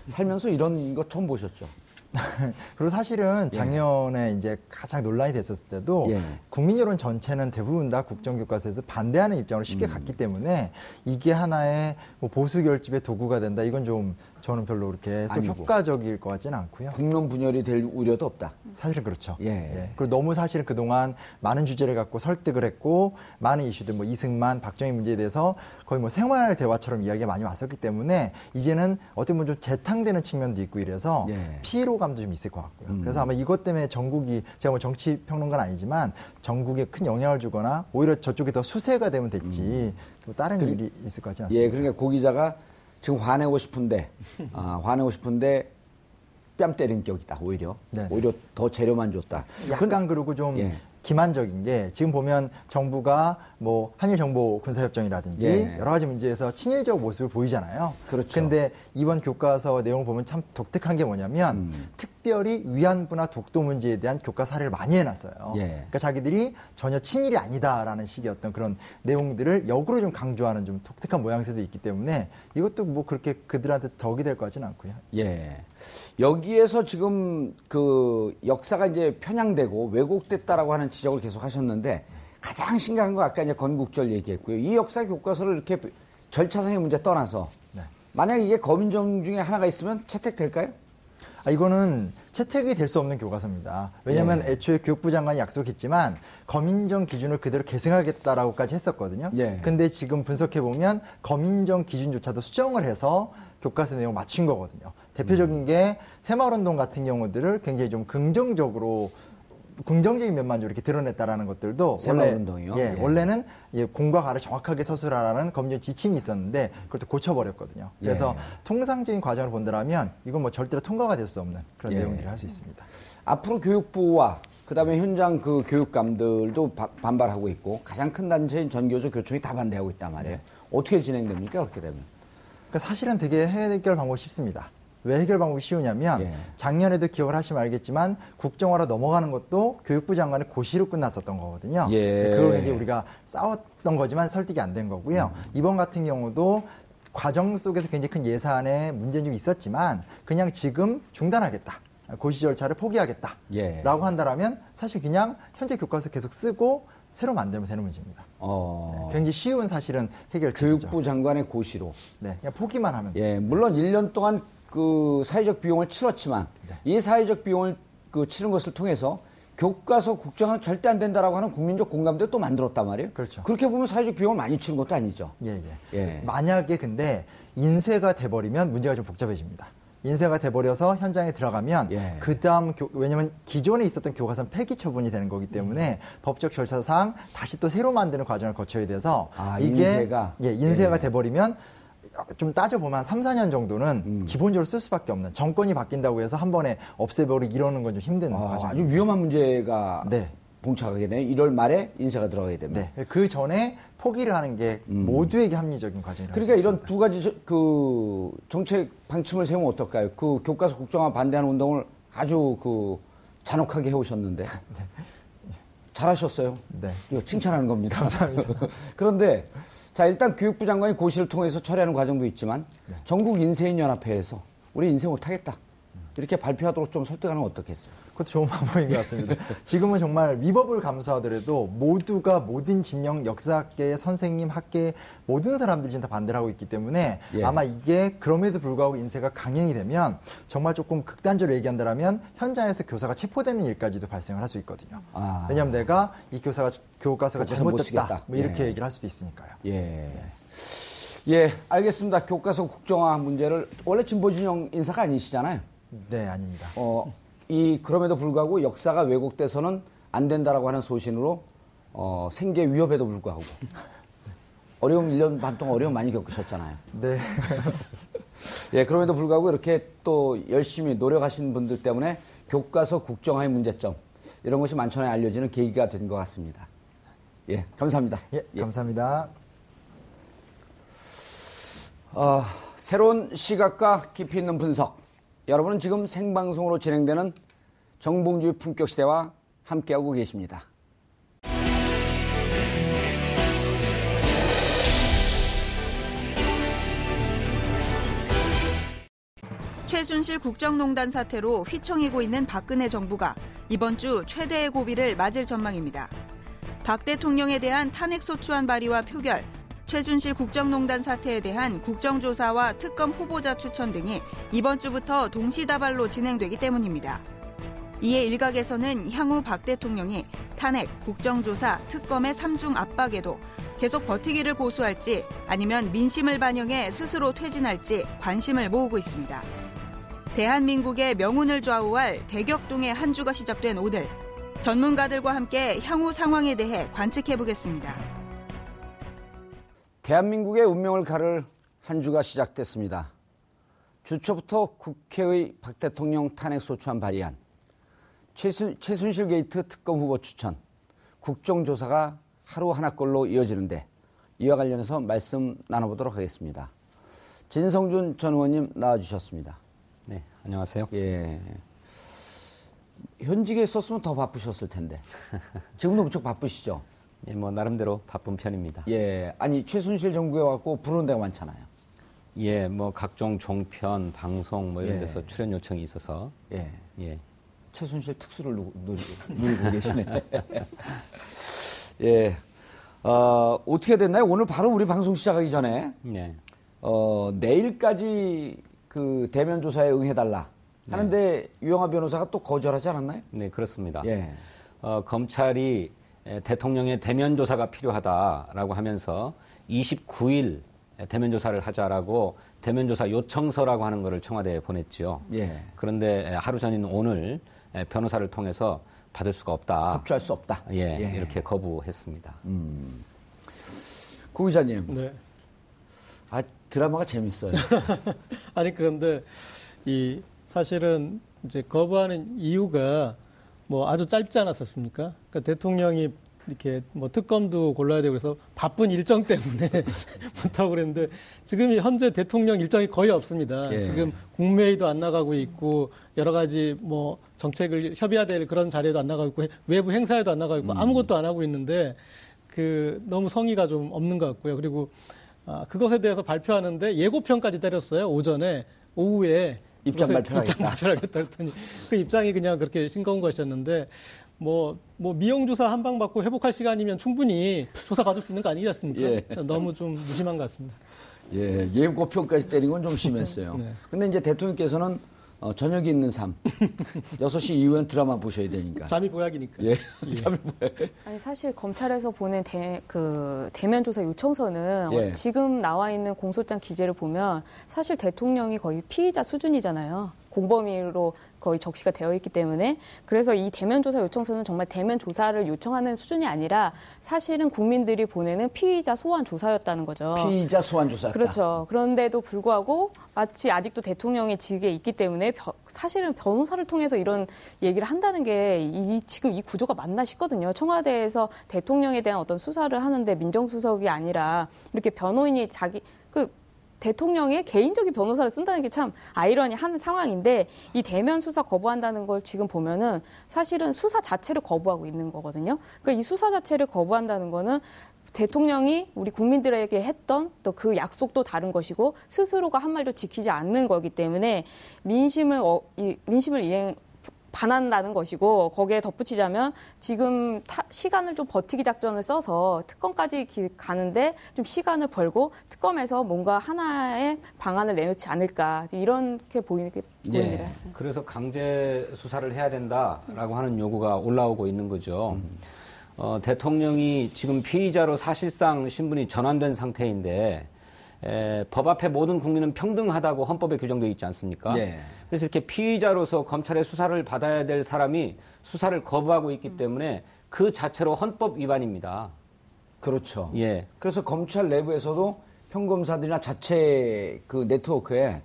살면서 이런 거 처음 보셨죠? 그리고 사실은 예. 작년에 예. 이제 가장 논란이 됐었을 때도 예. 국민 여론 전체는 대부분 다 국정교과서에서 반대하는 입장으로 쉽게 음. 갔기 때문에 이게 하나의 뭐 보수 결집의 도구가 된다. 이건 좀 저는 별로 그렇게 썩 효과적일 것 같지는 않고요. 국론 분열이 될 우려도 없다. 사실은 그렇죠. 예. 예. 그리고 너무 사실은 그동안 많은 주제를 갖고 설득을 했고 많은 이슈들 뭐 이승만, 박정희 문제에 대해서 거의 뭐 생활 대화처럼 이야기가 많이 왔었기 때문에 이제는 어떻게 보면 좀 재탕되는 측면도 있고 이래서 예. 피로감도 좀 있을 것 같고요. 음. 그래서 아마 이것 때문에 전국이 제가 뭐 정치 평론가는 아니지만 전국에 큰 영향을 주거나 오히려 저쪽이 더 수세가 되면 됐지 음. 뭐 다른 그, 일이 있을 것 같지 않습니다. 예, 그러니까 고 기자가 지금 화내고 싶은데 아, 화내고 싶은데 뺨 때린 격이다 오히려 네. 오히려 더 재료만 줬다. 약간 그리고 좀 예. 기만적인 게 지금 보면 정부가 뭐 한일 정보 군사 협정이라든지 예. 여러 가지 문제에서 친일적 모습을 보이잖아요. 그렇죠. 근데 이번 교과서 내용을 보면 참 독특한 게 뭐냐면 음. 특 별히 위안부나 독도 문제에 대한 교과 사례를 많이 해놨어요. 예. 그러니까 자기들이 전혀 친일이 아니다라는 식의 어떤 그런 내용들을 역으로 좀 강조하는 좀 독특한 모양새도 있기 때문에 이것도 뭐 그렇게 그들한테 덕이 될 것 같지는 않고요. 예. 여기에서 지금 그 역사가 이제 편향되고 왜곡됐다라고 하는 지적을 계속 하셨는데 가장 심각한 거 아까 이제 건국절 얘기했고요. 이 역사 교과서를 이렇게 절차상의 문제 떠나서 네. 만약 이게 거민정 중에 하나가 있으면 채택될까요? 아, 이거는 채택이 될 수 없는 교과서입니다. 왜냐하면 예. 애초에 교육부 장관이 약속했지만 거민정 기준을 그대로 계승하겠다라고까지 했었거든요. 예. 근데 지금 분석해 보면 거민정 기준조차도 수정을 해서 교과서 내용 맞춘 거거든요. 대표적인 게 새마을운동 같은 경우들을 굉장히 좀 긍정적으로 긍정적인 면만 좀 이렇게 드러냈다라는 것들도 원래 운동이요. 예, 예. 원래는 예, 공과 가를 정확하게 서술하라는 검증 지침이 있었는데 그것도 고쳐버렸거든요. 그래서 예. 통상적인 과정을 본다면 이건 뭐 절대로 통과가 될 수 없는 그런 예. 내용들이 할 수 있습니다. 앞으로 교육부와 그다음에 현장 그 교육감들도 바, 반발하고 있고 가장 큰 단체인 전교조 교총이 다 반대하고 있단 말이에요. 네. 어떻게 진행됩니까 그렇게 되면? 그러니까 사실은 되게 해결 방법이 쉽습니다. 왜 해결 방법이 쉬우냐면 예. 작년에도 기억을 하시면 알겠지만 국정화로 넘어가는 것도 교육부 장관의 고시로 끝났었던 거거든요. 예. 그걸 이제 우리가 싸웠던 거지만 설득이 안 된 거고요. 음. 이번 같은 경우도 과정 속에서 굉장히 큰 예산에 문제는 좀 있었지만 그냥 지금 중단하겠다. 고시 절차를 포기하겠다라고 예. 한다라면 사실 그냥 현재 교과서 계속 쓰고 새로 만들면 되는 문제입니다. 어... 굉장히 쉬운 사실은 해결책이죠. 교육부 장관의 고시로. 네, 그냥 포기만 하면. 예, 물론 1년 동안 그 사회적 비용을 치렀지만 네. 이 사회적 비용을 그 치른 것을 통해서 교과서 국정은 절대 안 된다라고 하는 국민적 공감대 또 만들었단 말이에요. 그렇죠. 그렇게 보면 사회적 비용을 많이 치른 것도 아니죠. 예, 예. 예. 만약에 근데 인쇄가 돼버리면 문제가 좀 복잡해집니다. 인쇄가 돼버려서 현장에 들어가면 예. 그 다음 왜냐하면 기존에 있었던 교과서는 폐기 처분이 되는 거기 때문에 음. 법적 절차상 다시 또 새로 만드는 과정을 거쳐야 돼서 아, 이게 인쇄가 예 인쇄가 예. 돼버리면 좀 따져보면 3, 4년 정도는 음. 기본적으로 쓸 수밖에 없는 정권이 바뀐다고 해서 한 번에 없애버리기 이러는 건 좀 힘든 아, 과정. 아주 위험한 문제가 네. 봉착하게 되네. 1월 말에 인쇄가 들어가게 되면. 네. 그 전에 포기를 하는 게 음. 모두에게 합리적인 과정이라고 그러니까 이런 두 가지 저, 그 정책 방침을 세우면 어떨까요? 그 교과서 국정화 반대하는 운동을 아주 그 잔혹하게 해오셨는데 네. 잘하셨어요. 네. 이거 칭찬하는 겁니다. 감사합니다. 그런데 자 일단 교육부 장관이 고시를 통해서 처리하는 과정도 있지만 네. 전국 인쇄인 연합회에서 우리 인쇄 못하겠다. 이렇게 발표하도록 좀 설득하는 건 어떻겠어요? 그것도 좋은 방법인 것 같습니다. 지금은 정말 위법을 감수하더라도 모두가 모든 진영 역사학계 선생님 학계 모든 사람들이 지금 다 반대를 하고 있기 때문에 예. 아마 이게 그럼에도 불구하고 인쇄가 강행이 되면 정말 조금 극단적으로 얘기한다면 현장에서 교사가 체포되는 일까지도 발생을 할 수 있거든요. 아. 왜냐하면 내가 이 교사가 교과서가 잘못됐다 뭐 이렇게 예. 얘기를 할 수도 있으니까요. 예. 네. 예, 알겠습니다. 교과서 국정화 문제를 원래 진보 진영 인사가 아니시잖아요. 네, 아닙니다. 어, 이 그럼에도 불구하고 역사가 왜곡돼서는 안 된다라고 하는 소신으로 어, 생계 위협에도 불구하고 어려움 1년 반 동안 어려움 많이 겪으셨잖아요. 네. 예, 그럼에도 불구하고 이렇게 또 열심히 노력하신 분들 때문에 교과서 국정화의 문제점 이런 것이 만천에 알려지는 계기가 된 것 같습니다. 예, 감사합니다. 예, 예. 감사합니다. 어, 새로운 시각과 깊이 있는 분석. 여러분은 지금 생방송으로 진행되는 정봉주의 품격 시대와 함께하고 계십니다. 최순실 국정농단 사태로 휘청이고 있는 박근혜 정부가 이번 주 최대의 고비를 맞을 전망입니다. 박 대통령에 대한 탄핵소추안 발의와 표결, 최순실 국정농단 사태에 대한 국정조사와 특검 후보자 추천 등이 이번 주부터 동시다발로 진행되기 때문입니다. 이에 일각에서는 향후 박 대통령이 탄핵, 국정조사, 특검의 3중 압박에도 계속 버티기를 고수할지 아니면 민심을 반영해 스스로 퇴진할지 관심을 모으고 있습니다. 대한민국의 명운을 좌우할 대격동의 한 주가 시작된 오늘 전문가들과 함께 향후 상황에 대해 관측해 보겠습니다. 대한민국의 운명을 가를 한 주가 시작됐습니다. 주초부터 국회의 박 대통령 탄핵소추안 발의안, 최순, 최순실 게이트 특검 후보 추천, 국정조사가 하루 하나꼴로 이어지는데 이와 관련해서 말씀 나눠보도록 하겠습니다. 진성준 전 의원님 나와주셨습니다. 네, 안녕하세요. 예. 현직에 있었으면 더 바쁘셨을 텐데. 지금도 무척 바쁘시죠? 예, 뭐 나름대로 바쁜 편입니다. 예, 아니 최순실 정부에 와갖고 부르는 데가 많잖아요. 예, 뭐 각종 종편, 방송 뭐 이런 예. 데서 출연 요청이 있어서 예, 예. 최순실 특수를 누, 누리고, 누리고 계시네. 예, 어, 어떻게 됐나요? 오늘 바로 우리 방송 시작하기 전에 네. 어, 내일까지 그 대면 조사에 응해달라 하는데 네. 유영아 변호사가 또 거절하지 않았나요? 네, 그렇습니다. 예. 어, 검찰이 대통령의 대면 조사가 필요하다라고 하면서 29일 대면 조사를 하자라고 대면 조사 요청서라고 하는 것을 청와대에 보냈지요. 예. 그런데 하루 전인 오늘 변호사를 통해서 받을 수가 없다. 합주할 수 없다. 예, 예. 이렇게 거부했습니다. 음. 구 기자님. 네. 아 드라마가 재밌어요. 아니 그런데 이 사실은 이제 거부하는 이유가 뭐 아주 짧지 않았었습니까? 그러니까 대통령이 이렇게 뭐 특검도 골라야 되고 그래서 바쁜 일정 때문에 못하고 그랬는데 지금 현재 대통령 일정이 거의 없습니다. 예. 지금 국무회의도 안 나가고 있고 여러 가지 뭐 정책을 협의해야 될 그런 자리에도 안 나가고 있고 외부 행사에도 안 나가고 있고 음. 아무것도 안 하고 있는데 그 너무 성의가 좀 없는 것 같고요. 그리고 아, 그것에 대해서 발표하는데 예고편까지 때렸어요. 오전에 오후에 입장 발표하겠다. 입장 발표하겠다 했더니 그 입장이 그냥 그렇게 싱거운 것이었는데 뭐, 뭐 미용주사 한 방 받고 회복할 시간이면 충분히 조사 받을 수 있는 거 아니겠습니까? 예. 너무 좀 무심한 것 같습니다. 예, 예고편까지 때린 건 좀 심했어요. 네. 근데 이제 대통령께서는 어, 저녁이 있는 삶. 6시 이후엔 드라마 보셔야 되니까. 잠이 보약이니까. 예. 예. 잠이 보약. 아니, 사실 검찰에서 보낸 대, 그, 대면 조사 요청서는 예. 지금 나와 있는 공소장 기재를 보면 사실 대통령이 거의 피의자 수준이잖아요. 공범위로 거의 적시가 되어 있기 때문에 그래서 이 대면 조사 요청서는 정말 대면 조사를 요청하는 수준이 아니라 사실은 국민들이 보내는 피의자 소환 조사였다는 거죠. 피의자 소환 조사. 그렇죠. 그런데도 불구하고 마치 아직도 대통령의 직에 있기 때문에 사실은 변호사를 통해서 이런 얘기를 한다는 게 이 지금 이 구조가 맞나 싶거든요. 청와대에서 대통령에 대한 어떤 수사를 하는데 민정수석이 아니라 이렇게 변호인이 자기 그 대통령의 개인적인 변호사를 쓴다는 게 참 아이러니한 상황인데 이 대면 수사 거부한다는 걸 지금 보면은 사실은 수사 자체를 거부하고 있는 거거든요. 그러니까 이 수사 자체를 거부한다는 거는 대통령이 우리 국민들에게 했던 또 그 약속도 다른 것이고 스스로가 한 말도 지키지 않는 거기 때문에 민심을 어, 이, 민심을 이행 반한다는 것이고 거기에 덧붙이자면 지금 타, 시간을 좀 버티기 작전을 써서 특검까지 기, 가는데 좀 시간을 벌고 특검에서 뭔가 하나의 방안을 내놓지 않을까 이렇게 보이는 게 보입니다. 예. 그래서 강제 수사를 해야 된다라고 하는 요구가 올라오고 있는 거죠. 음. 어, 대통령이 지금 피의자로 사실상 신분이 전환된 상태인데 에, 법 앞에 모든 국민은 평등하다고 헌법에 규정되어 있지 않습니까? 예. 그래서 이렇게 피의자로서 검찰의 수사를 받아야 될 사람이 수사를 거부하고 있기 때문에 그 자체로 헌법 위반입니다. 그렇죠. 예. 그래서 검찰 내부에서도 평검사들이나 자체 그 네트워크에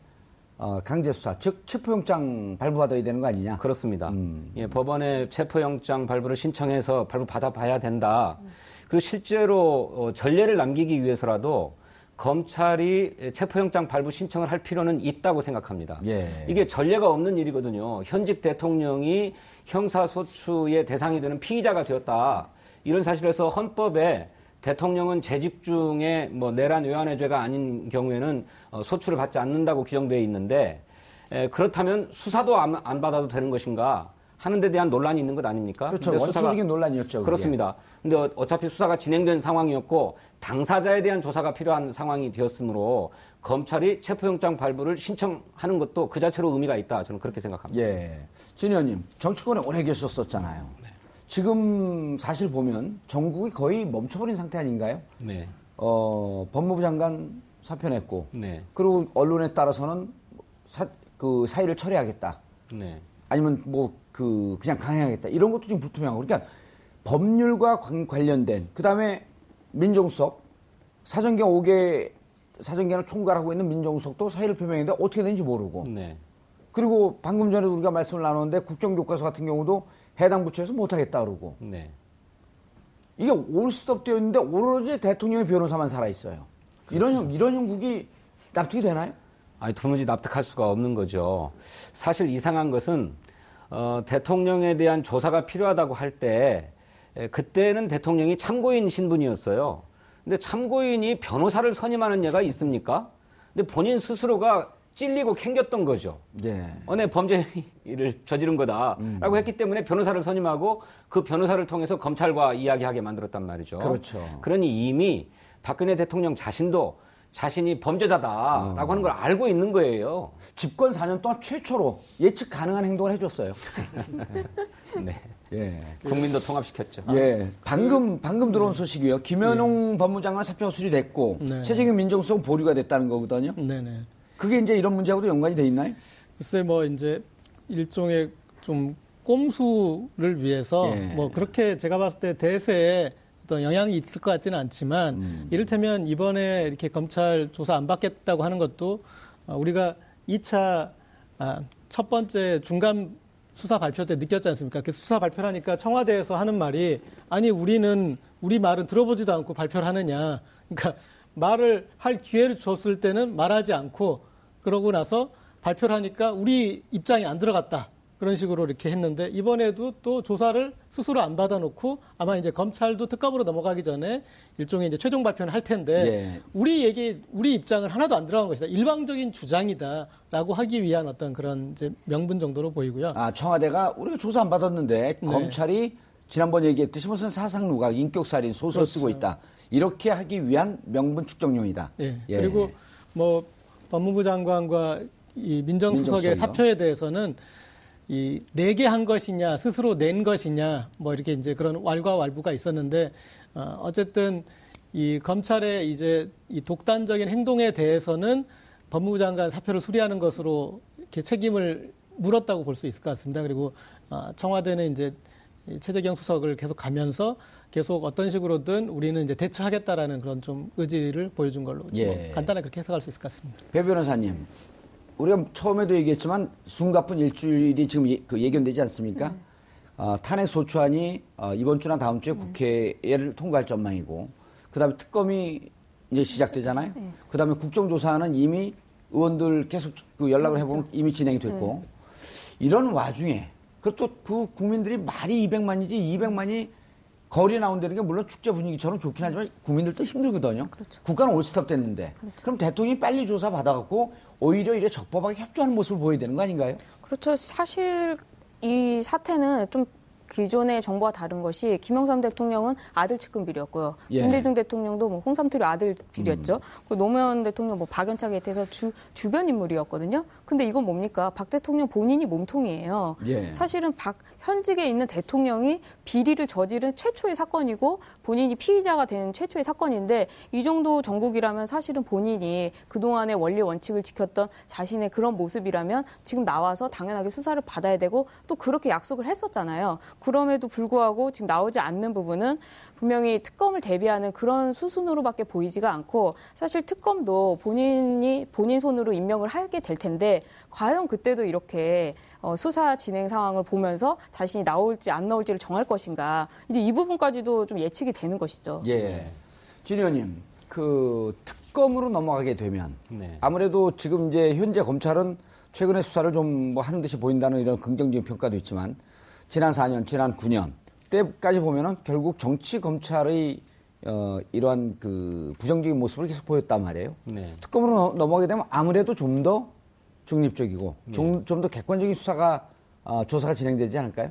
어, 강제 수사, 즉 체포영장 발부받아야 되는 거 아니냐? 그렇습니다. 음. 예, 법원에 체포영장 발부를 신청해서 발부 받아봐야 된다. 그리고 실제로 어, 전례를 남기기 위해서라도 검찰이 체포영장 발부 신청을 할 필요는 있다고 생각합니다. 예. 이게 전례가 없는 일이거든요. 현직 대통령이 형사소추의 대상이 되는 피의자가 되었다. 이런 사실에서 헌법에 대통령은 재직 중에 뭐 내란 외환의 죄가 아닌 경우에는 어, 소추를 받지 않는다고 규정되어 있는데 에, 그렇다면 수사도 안, 안 받아도 되는 것인가 하는 데 대한 논란이 있는 것 아닙니까? 그렇죠. 원초적인 논란이었죠. 그게. 그렇습니다. 근데 어, 어차피 수사가 진행된 상황이었고 당사자에 대한 조사가 필요한 상황이 되었으므로 검찰이 체포영장 발부를 신청하는 것도 그 자체로 의미가 있다. 저는 그렇게 생각합니다. 예. 진 의원님, 정치권에 오래 계셨었잖아요. 네. 지금 사실 보면 전국이 거의 멈춰버린 상태 아닌가요? 네. 어, 법무부 장관 사표 냈고, 네. 그리고 언론에 따라서는 사, 그 사의를 처리하겠다. 네. 아니면 뭐 그 그냥 강행하겠다. 이런 것도 지금 불투명하고. 그러니까 법률과 관련된 그다음에 민정수석 사정경 5개 사정경을 총괄하고 있는 민정수석도 사의를 표명했는데 어떻게 되는지 모르고 네. 그리고 방금 전에 우리가 말씀을 나눴는데 국정교과서 같은 경우도 해당 부처에서 못하겠다 그러고 네. 이게 올스톱 되어 있는데 오로지 대통령의 변호사만 살아 있어요. 그렇죠. 이런 이런 형국이 납득이 되나요? 아니 도무지 납득할 수가 없는 거죠. 사실 이상한 것은 어, 대통령에 대한 조사가 필요하다고 할때 예, 그때는 대통령이 참고인 신분이었어요. 근데 참고인이 변호사를 선임하는 예가 있습니까? 근데 본인 스스로가 찔리고 캥겼던 거죠. 예. 어, 내 범죄 를 저지른 거다라고 음. 했기 때문에 변호사를 선임하고 그 변호사를 통해서 검찰과 이야기하게 만들었단 말이죠. 그렇죠. 그러니 이미 박근혜 대통령 자신도 자신이 범죄자다라고 어. 하는 걸 알고 있는 거예요. 집권 4년 동안 최초로 예측 가능한 행동을 해줬어요. 네. 예. 국민도 통합시켰죠. 예. 방금, 방금 들어온 소식이요. 김현웅 예. 법무장관 사표 수리됐고, 네. 최재경 민정수석 보류가 됐다는 거거든요. 네네. 그게 이제 이런 문제하고도 연관이 돼 있나요? 글쎄, 뭐, 이제 일종의 좀 꼼수를 위해서 예. 뭐 그렇게 제가 봤을 때 대세에 어떤 영향이 있을 것 같지는 않지만 음. 이를테면 이번에 이렇게 검찰 조사 안 받겠다고 하는 것도 어, 우리가 2차 아, 첫 번째 중간 수사 발표 때 느꼈지 않습니까? 그 수사 발표를 하니까 청와대에서 하는 말이 아니 우리는 우리 말은 들어보지도 않고 발표를 하느냐. 그러니까 말을 할 기회를 줬을 때는 말하지 않고 그러고 나서 발표를 하니까 우리 입장이 안 들어갔다. 그런 식으로 이렇게 했는데 이번에도 또 조사를 스스로 안 받아놓고 아마 이제 검찰도 특검으로 넘어가기 전에 일종의 이제 최종 발표는 할 텐데 예. 우리 얘기 우리 입장을 하나도 안 들어간 것이다 일방적인 주장이다라고 하기 위한 어떤 그런 이제 명분 정도로 보이고요. 아 청와대가 우리가 조사 안 받았는데 네. 검찰이 지난번 얘기했듯이 무슨 사상 누각 인격살인 소설 그렇죠. 쓰고 있다 이렇게 하기 위한 명분 축적용이다. 예. 예. 그리고 뭐 법무부 장관과 이 민정수석의 민정수석이요? 사표에 대해서는 이 내게 한 것이냐 스스로 낸 것이냐 뭐 이렇게 이제 그런 왈가왈부가 있었는데 어, 어쨌든 이 검찰의 이제 이 독단적인 행동에 대해서는 법무부 장관 사표를 수리하는 것으로 이렇게 책임을 물었다고 볼 수 있을 것 같습니다. 그리고 어, 청와대는 이제 최재경 수석을 계속 가면서 계속 어떤 식으로든 우리는 이제 대처하겠다라는 그런 좀 의지를 보여준 걸로 예. 뭐 간단하게 그렇게 해석할 수 있을 것 같습니다. 배 변호사님, 우리가 처음에도 얘기했지만 숨가쁜 일주일이 지금 예, 그 예견되지 않습니까? 네. 어, 탄핵 소추안이 어, 이번 주나 다음 주에 네. 국회를 통과할 전망이고 그다음에 특검이 이제 시작되잖아요. 네. 그다음에 국정조사는 이미 의원들 계속 그 연락을 그렇죠. 해보면 이미 진행이 됐고 네. 이런 와중에 그것도 그 국민들이 말이 200만이지 200만이 거리에 나온다는 게 물론 축제 분위기처럼 좋긴 하지만 국민들도 힘들거든요. 그렇죠. 국가는 올스톱 됐는데 그렇죠. 그럼 대통령이 빨리 조사 받아갖고 오히려 이래 적법하게 협조하는 모습을 보여야 되는 거 아닌가요? 그렇죠. 사실 이 사태는 좀 기존의 정부와 다른 것이 김영삼 대통령은 아들 측근 비리였고요. 예. 김대중 대통령도 뭐 홍삼투리 아들 비리였죠. 음. 그 노무현 대통령 뭐 박연차 게이트에서 주, 주변 인물이었거든요. 근데 이건 뭡니까? 박 대통령 본인이 몸통이에요. 예. 사실은 박 현직에 있는 대통령이 비리를 저지른 최초의 사건이고 본인이 피의자가 된 최초의 사건인데 이 정도 정국이라면 사실은 본인이 그동안의 원리 원칙을 지켰던 자신의 그런 모습이라면 지금 나와서 당연하게 수사를 받아야 되고 또 그렇게 약속을 했었잖아요. 그럼에도 불구하고 지금 나오지 않는 부분은 분명히 특검을 대비하는 그런 수순으로밖에 보이지가 않고 사실 특검도 본인이 본인 손으로 임명을 하게 될 텐데 과연 그때도 이렇게 어, 수사 진행 상황을 보면서 자신이 나올지 안 나올지를 정할 것인가 이제 이 부분까지도 좀 예측이 되는 것이죠. 예, 진 의원님 그 특검으로 넘어가게 되면 네. 아무래도 지금 이제 현재 검찰은 최근에 수사를 좀 뭐 하는 듯이 보인다는 이런 긍정적인 평가도 있지만 지난 4년, 지난 9년 때까지 보면은 결국 정치 검찰의 어, 이러한 그 부정적인 모습을 계속 보였단 말이에요. 네. 특검으로 넘어가게 되면 아무래도 좀 더 중립적이고 네. 좀더 객관적인 수사가 어, 조사가 진행되지 않을까요?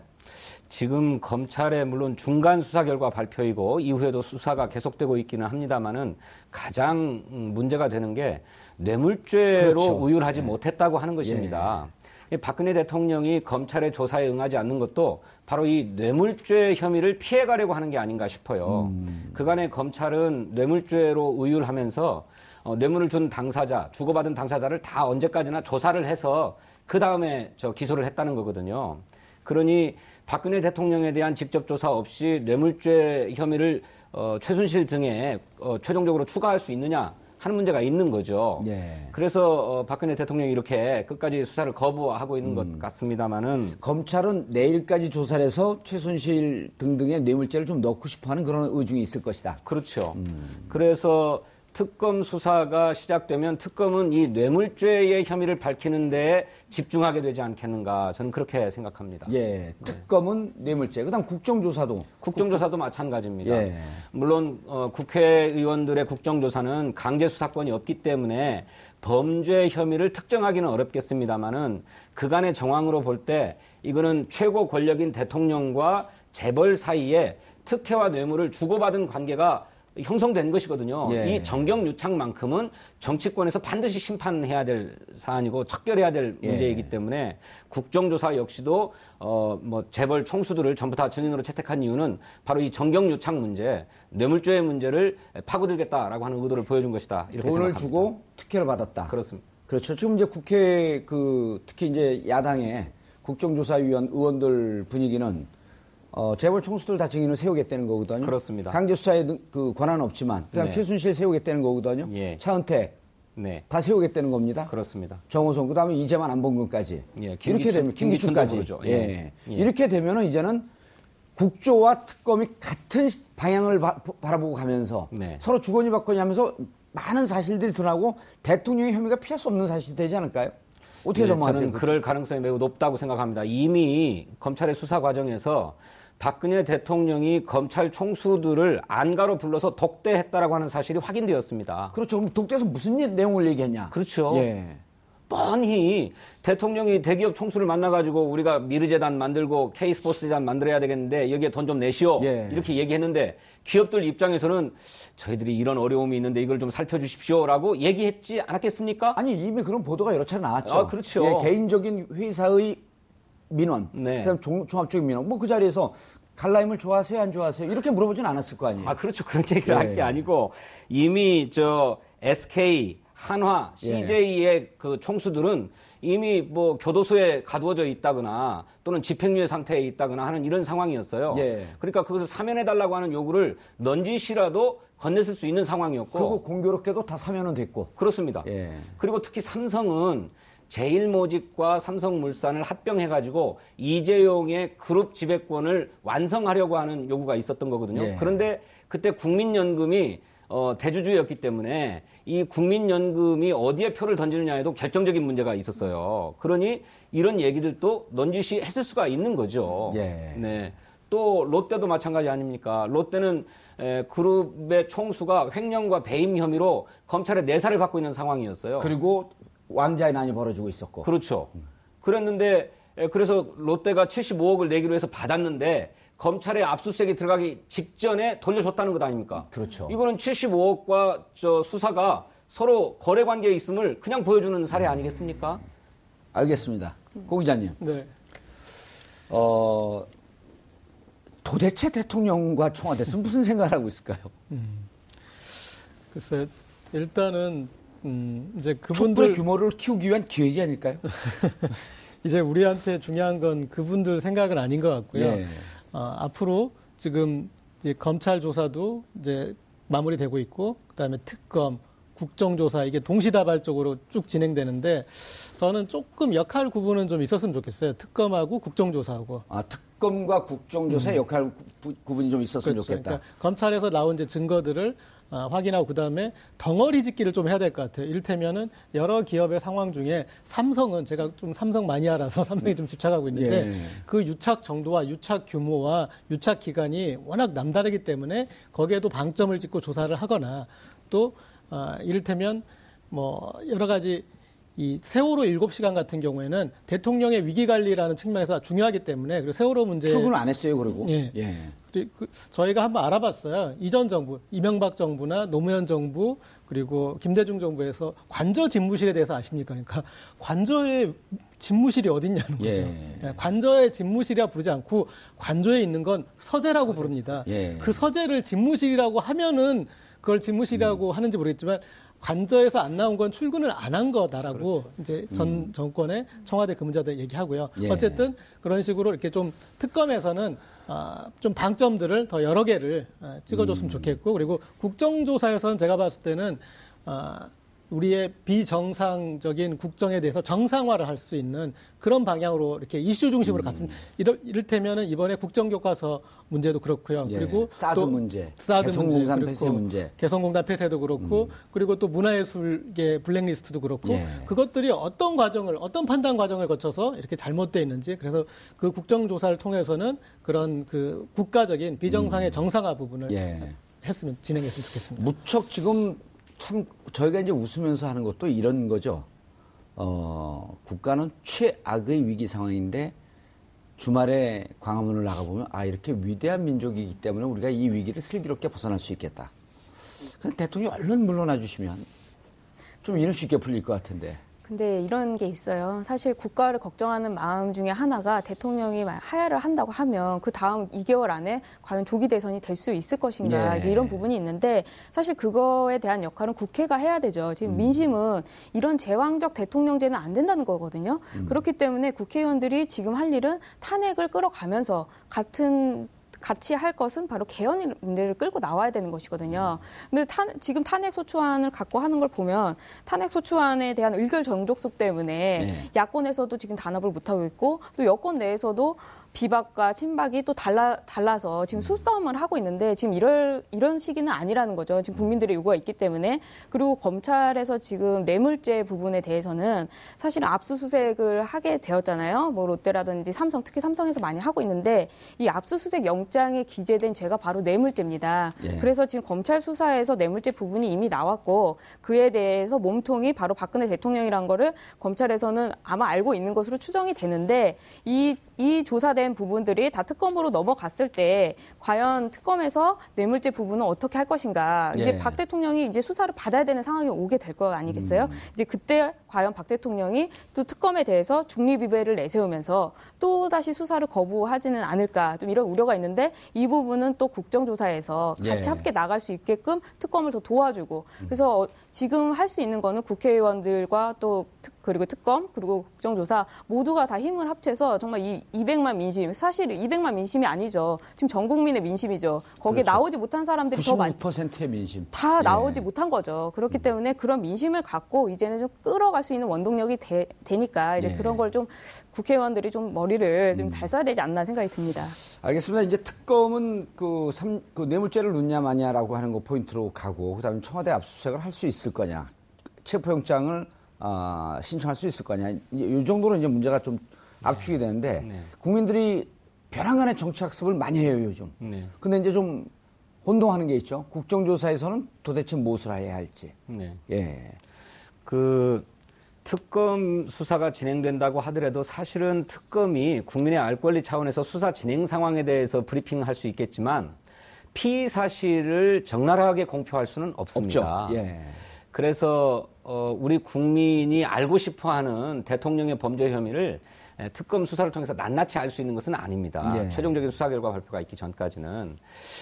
지금 검찰의 물론 중간 수사 결과 발표이고 이후에도 수사가 계속되고 있기는 합니다만은 가장 문제가 되는 게 뇌물죄로 그렇죠. 우율하지 네. 못했다고 하는 것입니다. 예. 박근혜 대통령이 검찰의 조사에 응하지 않는 것도 바로 이 뇌물죄 혐의를 피해가려고 하는 게 아닌가 싶어요. 음. 그간에 검찰은 뇌물죄로 의율하면서 어, 뇌물을 준 당사자, 주고받은 당사자를 다 언제까지나 조사를 해서 그 다음에 저 기소를 했다는 거거든요. 그러니 박근혜 대통령에 대한 직접 조사 없이 뇌물죄 혐의를 어, 최순실 등에 어, 최종적으로 추가할 수 있느냐 하는 문제가 있는 거죠. 예. 그래서 어, 박근혜 대통령이 이렇게 끝까지 수사를 거부하고 있는 음. 것 같습니다만은 검찰은 내일까지 조사를 해서 최순실 등등의 뇌물죄를 좀 넣고 싶어하는 그런 의중이 있을 것이다. 그렇죠. 음. 그래서 특검 수사가 시작되면 특검은 이 뇌물죄의 혐의를 밝히는 데 집중하게 되지 않겠는가 저는 그렇게 생각합니다. 예, 특검은 뇌물죄. 그다음 국정조사도 국정조사도 마찬가지입니다. 예. 물론 어, 국회의원들의 국정조사는 강제 수사권이 없기 때문에 범죄 혐의를 특정하기는 어렵겠습니다만은 그간의 정황으로 볼 때 이거는 최고 권력인 대통령과 재벌 사이에 특혜와 뇌물을 주고받은 관계가 형성된 것이거든요. 예. 이 정경 유착만큼은 정치권에서 반드시 심판해야 될 사안이고 척결해야 될 예. 문제이기 때문에 국정조사 역시도 어뭐 재벌 총수들을 전부 다 증인으로 채택한 이유는 바로 이 정경 유착 문제, 뇌물죄의 문제를 파고들겠다라고 하는 의도를 보여준 것이다. 이렇게 돈을 생각합니다. 주고 특혜를 받았다. 그렇습니다. 그렇죠. 지금 이제 국회 그 특히 이제 야당에 국정조사위원 의원들 분위기는 어, 재벌 총수들 다 증인을 세우겠다는 거거든요. 그렇습니다. 강제 수사에 그 권한은 없지만 그다음 네. 최순실 세우겠다는 거거든요. 예. 차은택 네. 다 세우겠다는 겁니다. 그렇습니다. 정호성 그다음에 이재만 안봉근까지 예, 김기춘, 이렇게 되면 김기춘까지 예. 예. 예. 이렇게 되면은 이제는 국조와 특검이 같은 방향을 바, 라보고 가면서 네. 서로 주거니 받거니 하면서 많은 사실들이 드러나고 대통령의 혐의가 피할 수 없는 사실이 되지 않을까요? 어떻게 네, 전망하세요? 저는 그럴 가능성이 매우 높다고 생각합니다. 이미 검찰의 수사 과정에서 박근혜 대통령이 검찰 총수들을 안가로 불러서 독대했다라고 하는 사실이 확인되었습니다. 그렇죠. 그럼 독대에서 무슨 내용을 얘기했냐? 그렇죠. 예. 뻔히 대통령이 대기업 총수를 만나가지고 우리가 미르재단 만들고 K스포츠재단 만들어야 되겠는데 여기에 돈 좀 내시오. 예. 이렇게 얘기했는데 기업들 입장에서는 저희들이 이런 어려움이 있는데 이걸 좀 살펴주십시오라고 얘기했지 않았겠습니까? 아니 이미 그런 보도가 여러 차례 나왔죠. 아, 그렇죠. 예, 개인적인 회사의 민원, 네. 그다음 종, 종합적인 민원, 뭐 그 자리에서 갈라임을 좋아하세요, 안 좋아하세요? 이렇게 물어보진 않았을 거 아니에요. 아 그렇죠. 그런 얘기를 네. 할게 아니고 이미 저 SK, 한화, CJ의 예. 그 총수들은 이미 뭐 교도소에 가두어져 있다거나 또는 집행유예 상태에 있다거나 하는 이런 상황이었어요. 예. 그러니까 그것을 사면해 달라고 하는 요구를 넌지시라도 건넸을 수 있는 상황이었고. 그리고 공교롭게도 다 사면은 됐고. 그렇습니다. 예. 그리고 특히 삼성은 제일모직과 삼성물산을 합병해가지고 이재용의 그룹 지배권을 완성하려고 하는 요구가 있었던 거거든요. 예. 그런데 그때 국민연금이 어, 대주주였기 때문에 이 국민연금이 어디에 표를 던지느냐에도 결정적인 문제가 있었어요. 그러니 이런 얘기들도 넌지시 했을 수가 있는 거죠. 예. 네. 또 롯데도 마찬가지 아닙니까? 롯데는 에, 그룹의 총수가 횡령과 배임 혐의로 검찰의 내사를 받고 있는 상황이었어요. 그리고 왕자의 난이 벌어지고 있었고. 그렇죠. 그랬는데 에, 그래서 롯데가 75억을 내기로 해서 받았는데 검찰의 압수수색이 들어가기 직전에 돌려줬다는 것 아닙니까? 그렇죠. 이거는 75억과 저 수사가 서로 거래 관계에 있음을 그냥 보여주는 사례 아니겠습니까? 알겠습니다. 고 기자님. 네. 어, 도대체 대통령과 청와대에서 무슨 생각을 하고 있을까요? 음, 글쎄, 일단은, 음, 이제 그분들. 촛불의 규모를 키우기 위한 기획이 아닐까요? 이제 우리한테 중요한 건 그분들 생각은 아닌 것 같고요. 예. 어, 앞으로 지금 이제 검찰 조사도 이제 마무리되고 있고 그다음에 특검, 국정조사 이게 동시다발적으로 쭉 진행되는데 저는 조금 역할 구분은 좀 있었으면 좋겠어요. 특검하고 국정조사하고. 아 특검과 국정조사의 음. 역할 구 분이 좀 있었으면 그렇죠. 좋겠다. 그러니까 검찰에서 나온 이제 증거들을 어, 확인하고 그다음에 덩어리 짓기를 좀 해야 될 것 같아요. 이를테면은 여러 기업의 상황 중에 삼성은 제가 좀 삼성 많이 알아서 삼성에 좀 집착하고 있는데 예. 그 유착 정도와 유착 규모와 유착 기간이 워낙 남다르기 때문에 거기에도 방점을 찍고 조사를 하거나 또 어, 이를테면 뭐 여러 가지 이 세월호 7시간 같은 경우에는 대통령의 위기 관리라는 측면에서 중요하기 때문에 그리고 세월호 문제 출근 안 했어요, 그리고. 예. 예. 그 저희가 한번 알아봤어요. 이전 정부, 이명박 정부나 노무현 정부 그리고 김대중 정부에서 관저 집무실에 대해서 아십니까? 그러니까 관저의 집무실이 어딨냐는 거죠. 예. 예. 관저의 집무실이라 부르지 않고 관저에 있는 건 서재라고 부릅니다. 예. 그 서재를 집무실이라고 하면은 그걸 집무실이라고 음. 하는지 모르겠지만 관저에서 안 나온 건 출근을 안 한 거다라고 그렇죠. 이제 전 음. 정권의 청와대 근무자들 얘기하고요. 예. 어쨌든 그런 식으로 이렇게 좀 특검에서는 아, 좀 방점들을 더 여러 개를 아, 찍어줬으면 음. 좋겠고 그리고 국정조사에서는 제가 봤을 때는 아, 우리의 비정상적인 국정에 대해서 정상화를 할 수 있는 그런 방향으로 이렇게 이슈 중심으로 음. 갔습니다. 이럴, 이를테면은 이번에 국정교과서 문제도 그렇고요. 예. 그리고 사드 또 문제, 사드 개성공단 문제, 폐쇄 문제, 개성공단 폐쇄도 그렇고 음. 그리고 또 문화예술계 블랙리스트도 그렇고 예. 그것들이 어떤 과정을 어떤 판단 과정을 거쳐서 이렇게 잘못돼 있는지 그래서 그 국정조사를 통해서는 그런 그 국가적인 비정상의 음. 정상화 부분을 예. 했으면 진행했으면 좋겠습니다. 무척 지금 참 저희가 이제 웃으면서 하는 것도 이런 거죠. 어, 국가는 최악의 위기 상황인데 주말에 광화문을 나가보면 아, 이렇게 위대한 민족이기 때문에 우리가 이 위기를 슬기롭게 벗어날 수 있겠다. 근데 대통령이 얼른 물러나 주시면 좀 이럴 수 있게 풀릴 것 같은데. 근데 이런 게 있어요. 사실 국가를 걱정하는 마음 중에 하나가 대통령이 하야를 한다고 하면 그 다음 2개월 안에 과연 조기 대선이 될 수 있을 것인가 예. 이제 이런 부분이 있는데 사실 그거에 대한 역할은 국회가 해야 되죠. 지금 음. 민심은 이런 제왕적 대통령제는 안 된다는 거거든요. 음. 그렇기 때문에 국회의원들이 지금 할 일은 탄핵을 끌어가면서 같은 같이 할 것은 바로 개헌 문제를 끌고 나와야 되는 것이거든요. 근데 탄, 지금 탄핵 소추안을 갖고 하는 걸 보면 탄핵 소추안에 대한 의결 정족속 때문에 네. 야권에서도 지금 단합을 못 하고 있고 또 여권 내에서도 비박과 친박이 또 달라 달라서 지금 음. 수싸움을 하고 있는데 지금 이럴 이런 시기는 아니라는 거죠. 지금 국민들의 요구가 있기 때문에 그리고 검찰에서 지금 뇌물죄 부분에 대해서는 사실은 압수수색을 하게 되었잖아요. 뭐 롯데라든지 삼성 특히 삼성에서 많이 하고 있는데 이 압수수색 영장에 기재된 죄가 바로 뇌물죄입니다. 예. 그래서 지금 검찰 수사에서 뇌물죄 부분이 이미 나왔고 그에 대해서 몸통이 바로 박근혜 대통령이란 거를 검찰에서는 아마 알고 있는 것으로 추정이 되는데 이 이 조사 된된 부분들이 다 특검으로 넘어갔을 때 과연 특검에서 뇌물죄 부분은 어떻게 할 것인가. 이제 예. 박 대통령이 이제 수사를 받아야 되는 상황이 오게 될 거 아니겠어요? 음. 이제 그때 과연 박 대통령이 또 특검에 대해서 중립위배를 내세우면서 또 다시 수사를 거부하지는 않을까 좀 이런 우려가 있는데 이 부분은 또 국정조사에서 같이 예. 함께 나갈 수 있게끔 특검을 더 도와주고 그래서 지금 할 수 있는 거는 국회의원들과 또 특, 그리고 특검 그리고 국정조사 모두가 다 힘을 합쳐서 정말 이 200만 민심 사실 200만 민심이 아니죠. 지금 전 국민의 민심이죠. 거기에 그렇죠. 나오지 못한 사람들이 더 많이 96%의 민심 다 예. 나오지 못한 거죠. 그렇기 음. 때문에 그런 민심을 갖고 이제는 좀 끌어갈 수 있는 원동력이 되, 니까 이제 예. 그런 걸 좀 국회의원들이 좀 머리를 좀잘 음. 써야 되지 않나 생각이 듭니다. 알겠습니다. 이제 특검은 그, 삼, 그 뇌물죄를 묻냐 마냐라고 하는 거 포인트로 가고 그다음에 청와대 압수수색을 할 수 있을 거냐 체포영장을 어, 신청할 수 있을 거냐. 이 정도로 이제 문제가 좀 압축이 되는데 네. 국민들이 벼랑간의 정치학습을 많이 해요 요즘. 네. 근데 이제 좀 혼동하는 게 있죠. 국정조사에서는 도대체 무엇을 해야 할지. 네. 예. 그 특검 수사가 진행된다고 하더라도 사실은 특검이 국민의 알 권리 차원에서 수사 진행 상황에 대해서 브리핑을 할수 있겠지만 피의 사실을 적나라하게 공표할 수는 없습니다. 없죠. 예. 그래서 어, 우리 국민이 알고 싶어 하는 대통령의 범죄 혐의를 특검 수사를 통해서 낱낱이 알 수 있는 것은 아닙니다. 예. 최종적인 수사 결과 발표가 있기 전까지는.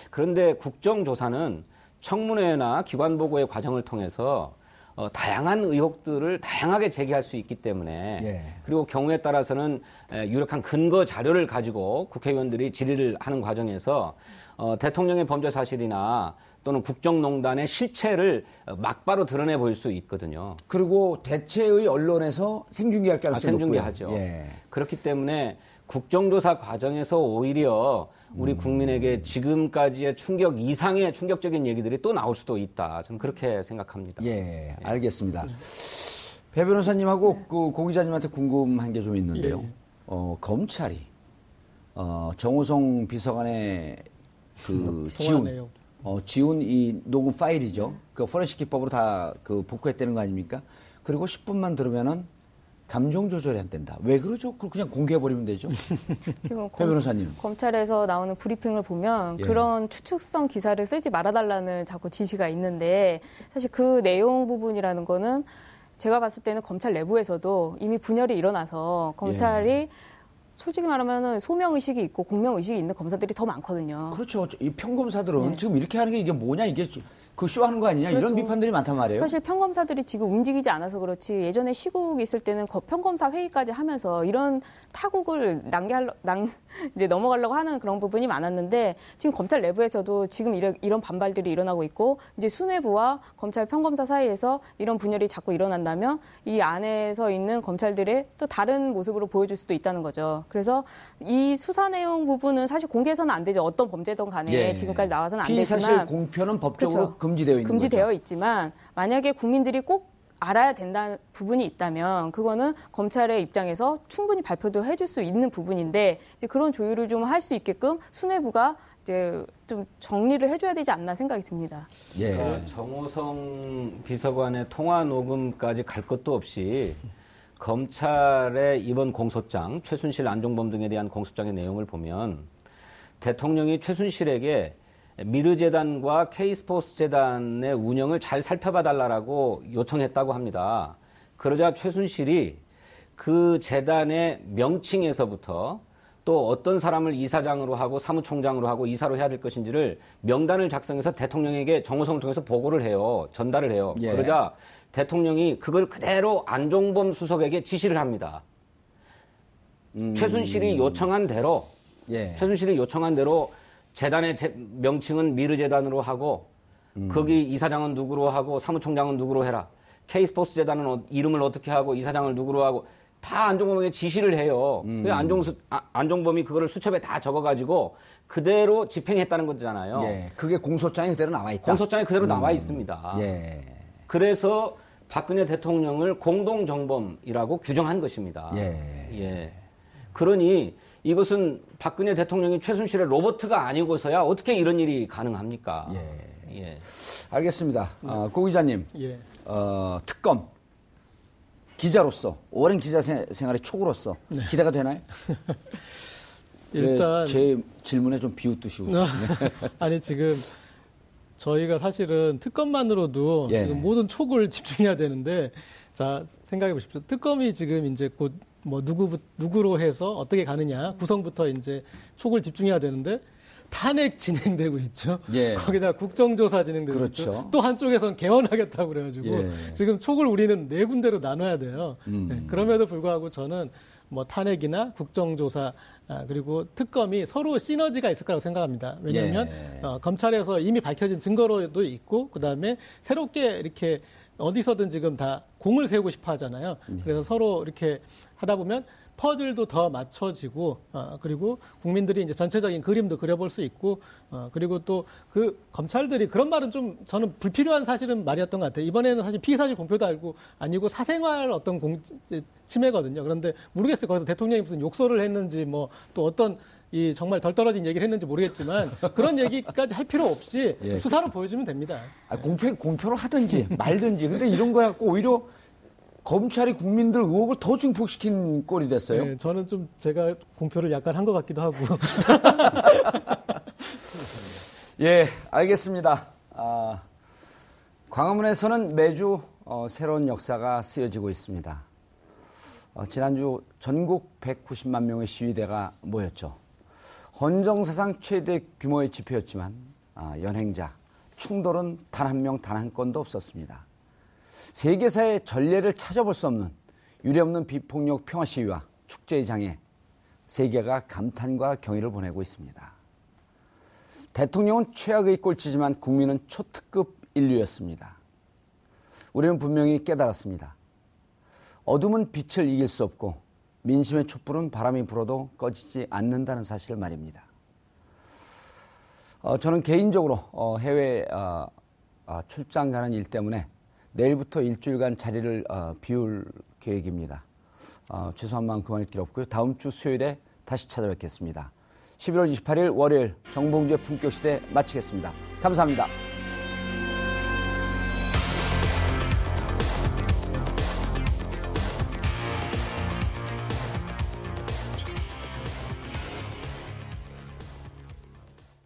그런데 국정조사는 청문회나 기관 보고의 과정을 통해서 어, 다양한 의혹들을 다양하게 제기할 수 있기 때문에 예. 그리고 경우에 따라서는 에, 유력한 근거 자료를 가지고 국회의원들이 질의를 하는 과정에서 어, 대통령의 범죄 사실이나 또는 국정농단의 실체를 막바로 드러내 보일 수 있거든요. 그리고 대체의 언론에서 생중계할 가능성이 아, 생중계하죠. 예. 그렇기 때문에 국정조사 과정에서 오히려 우리 음. 국민에게 지금까지의 충격 이상의 충격적인 얘기들이 또 나올 수도 있다. 저는 그렇게 생각합니다. 예, 예. 알겠습니다. 배 변호사님하고 네. 그 고 기자님한테 궁금한 게 좀 있는데요. 예. 어, 검찰이 어, 정우성 비서관의 그 지운 어, 지운 이 녹음 파일이죠. 그 포렌식 기법으로 다 그 복구했다는 거 아닙니까? 그리고 10분만 들으면은 감정 조절이 안 된다. 왜 그러죠? 그걸 그냥 공개해버리면 되죠. 지금 검, 변호사님. 검찰에서 나오는 브리핑을 보면 예. 그런 추측성 기사를 쓰지 말아달라는 자꾸 지시가 있는데 사실 그 내용 부분이라는 거는 제가 봤을 때는 검찰 내부에서도 이미 분열이 일어나서 검찰이 예. 솔직히 말하면 소명 의식이 있고 공명 의식이 있는 검사들이 더 많거든요. 그렇죠. 이 평검사들은 네. 지금 이렇게 하는 게 이게 뭐냐 이게 그 쇼하는 거 아니냐 그렇죠. 이런 비판들이 많단 말이에요. 사실 평검사들이 지금 움직이지 않아서 그렇지 예전에 시국 있을 때는 평검사 회의까지 하면서 이런 타국을 남게할 남 이제 넘어가려고 하는 그런 부분이 많았는데 지금 검찰 내부에서도 지금 이런, 이런 반발들이 일어나고 있고 이제 수뇌부와 검찰 평검사 사이에서 이런 분열이 자꾸 일어난다면 이 안에서 있는 검찰들의 또 다른 모습으로 보여줄 수도 있다는 거죠. 그래서 이 수사 내용 부분은 사실 공개해서는 안 되죠. 어떤 범죄든 간에 예. 지금까지 나와서는 안 되지만 사실 공표는 법적으로 그렇죠. 금지되어 있는 금지되어 거죠. 있지만 만약에 국민들이 꼭 알아야 된다는 부분이 있다면 그거는 검찰의 입장에서 충분히 발표도 해줄 수 있는 부분인데 이제 그런 조율을 좀 할 수 있게끔 수뇌부가 이제 좀 정리를 해줘야 되지 않나 생각이 듭니다. 예. 그 정호성 비서관의 통화 녹음까지 갈 것도 없이 검찰의 이번 공소장, 최순실, 안종범 등에 대한 공소장의 내용을 보면 대통령이 최순실에게 미르재단과 K스포츠 재단의 운영을 잘 살펴봐 달라고 요청했다고 합니다. 그러자 최순실이 그 재단의 명칭에서부터 또 어떤 사람을 이사장으로 하고 사무총장으로 하고 이사로 해야 될 것인지를 명단을 작성해서 대통령에게 정호성을 통해서 보고를 해요. 전달을 해요. 예. 그러자 대통령이 그걸 그대로 안종범 수석에게 지시를 합니다. 음. 최순실이 요청한 대로 예. 최순실이 요청한 대로 재단의 명칭은 미르재단으로 하고 음. 거기 이사장은 누구로 하고 사무총장은 누구로 해라. K스포츠 재단은 어, 이름을 어떻게 하고 이사장을 누구로 하고 다 안종범에게 지시를 해요. 음. 그 안종수, 아, 안종범이 그거를 수첩에 다 적어가지고 그대로 집행했다는 거잖아요. 예. 그게 공소장에 그대로 나와 있다. 공소장에 그대로 음. 나와 있습니다. 예. 그래서 박근혜 대통령을 공동정범이라고 규정한 것입니다. 예. 예. 그러니 이것은 박근혜 대통령이 최순실의 로버트가 아니고서야 어떻게 이런 일이 가능합니까? 예. 예. 알겠습니다. 어, 고 기자님, 예. 어, 특검 기자로서 오랜 기자 생활의 촉으로서 네. 기대가 되나요? 일단 제 질문에 좀 비웃듯이 웃으시네. 아니 지금 저희가 사실은 특검만으로도 예. 지금 모든 촉을 집중해야 되는데 자 생각해 보십시오. 특검이 지금 이제 곧 뭐 누구 누구로 해서 어떻게 가느냐 구성부터 이제 촉을 집중해야 되는데 탄핵 진행되고 있죠. 예. 거기다 국정조사 진행되고 그렇죠. 있죠. 또 한쪽에서는 개헌하겠다고 그래가지고 예. 지금 촉을 우리는 네 군데로 나눠야 돼요. 음. 네. 그럼에도 불구하고 저는 뭐 탄핵이나 국정조사 아, 그리고 특검이 서로 시너지가 있을 거라고 생각합니다. 왜냐하면 예. 어, 검찰에서 이미 밝혀진 증거로도 있고 그 다음에 새롭게 이렇게 어디서든 지금 다 공을 세우고 싶어 하잖아요. 예. 그래서 서로 이렇게 하다 보면 퍼즐도 더 맞춰지고 어, 그리고 국민들이 이제 전체적인 그림도 그려볼 수 있고 어, 그리고 또 그 검찰들이 그런 말은 좀 저는 불필요한 사실은 말이었던 것 같아요. 이번에는 사실 피의 사실 공표도 알고 아니고 사생활 어떤 공 침해거든요. 그런데 모르겠어요. 거기서 대통령이 무슨 욕설을 했는지 뭐 또 어떤 이 정말 덜 떨어진 얘기를 했는지 모르겠지만 그런 얘기까지 할 필요 없이 예. 수사로 보여주면 됩니다. 아, 공표 공표를 하든지 말든지 근데 이런 거 갖고 오히려 검찰이 국민들 의혹을 더 증폭시킨 꼴이 됐어요. 네, 저는 좀 제가 공표를 약간 한 것 같기도 하고. 예, 알겠습니다. 아, 광화문에서는 매주 어, 새로운 역사가 쓰여지고 있습니다. 어, 지난주 전국 190만 명의 시위대가 모였죠. 헌정 사상 최대 규모의 집회였지만 아, 연행자, 충돌은 단 한 명, 단 한 건도 없었습니다. 세계사의 전례를 찾아볼 수 없는 유례없는 비폭력 평화 시위와 축제의 장에 세계가 감탄과 경의를 보내고 있습니다. 대통령은 최악의 꼴찌지만 국민은 초특급 인류였습니다. 우리는 분명히 깨달았습니다. 어둠은 빛을 이길 수 없고 민심의 촛불은 바람이 불어도 꺼지지 않는다는 사실을 말입니다. 어, 저는 개인적으로 어, 해외 어, 어 출장 가는 일 때문에 내일부터 일주일간 자리를 어, 비울 계획입니다. 어, 죄송한 마음 그만할 길 없고요. 다음 주 수요일에 다시 찾아뵙겠습니다. 11월 28일 월요일 정봉주의 품격시대 마치겠습니다. 감사합니다.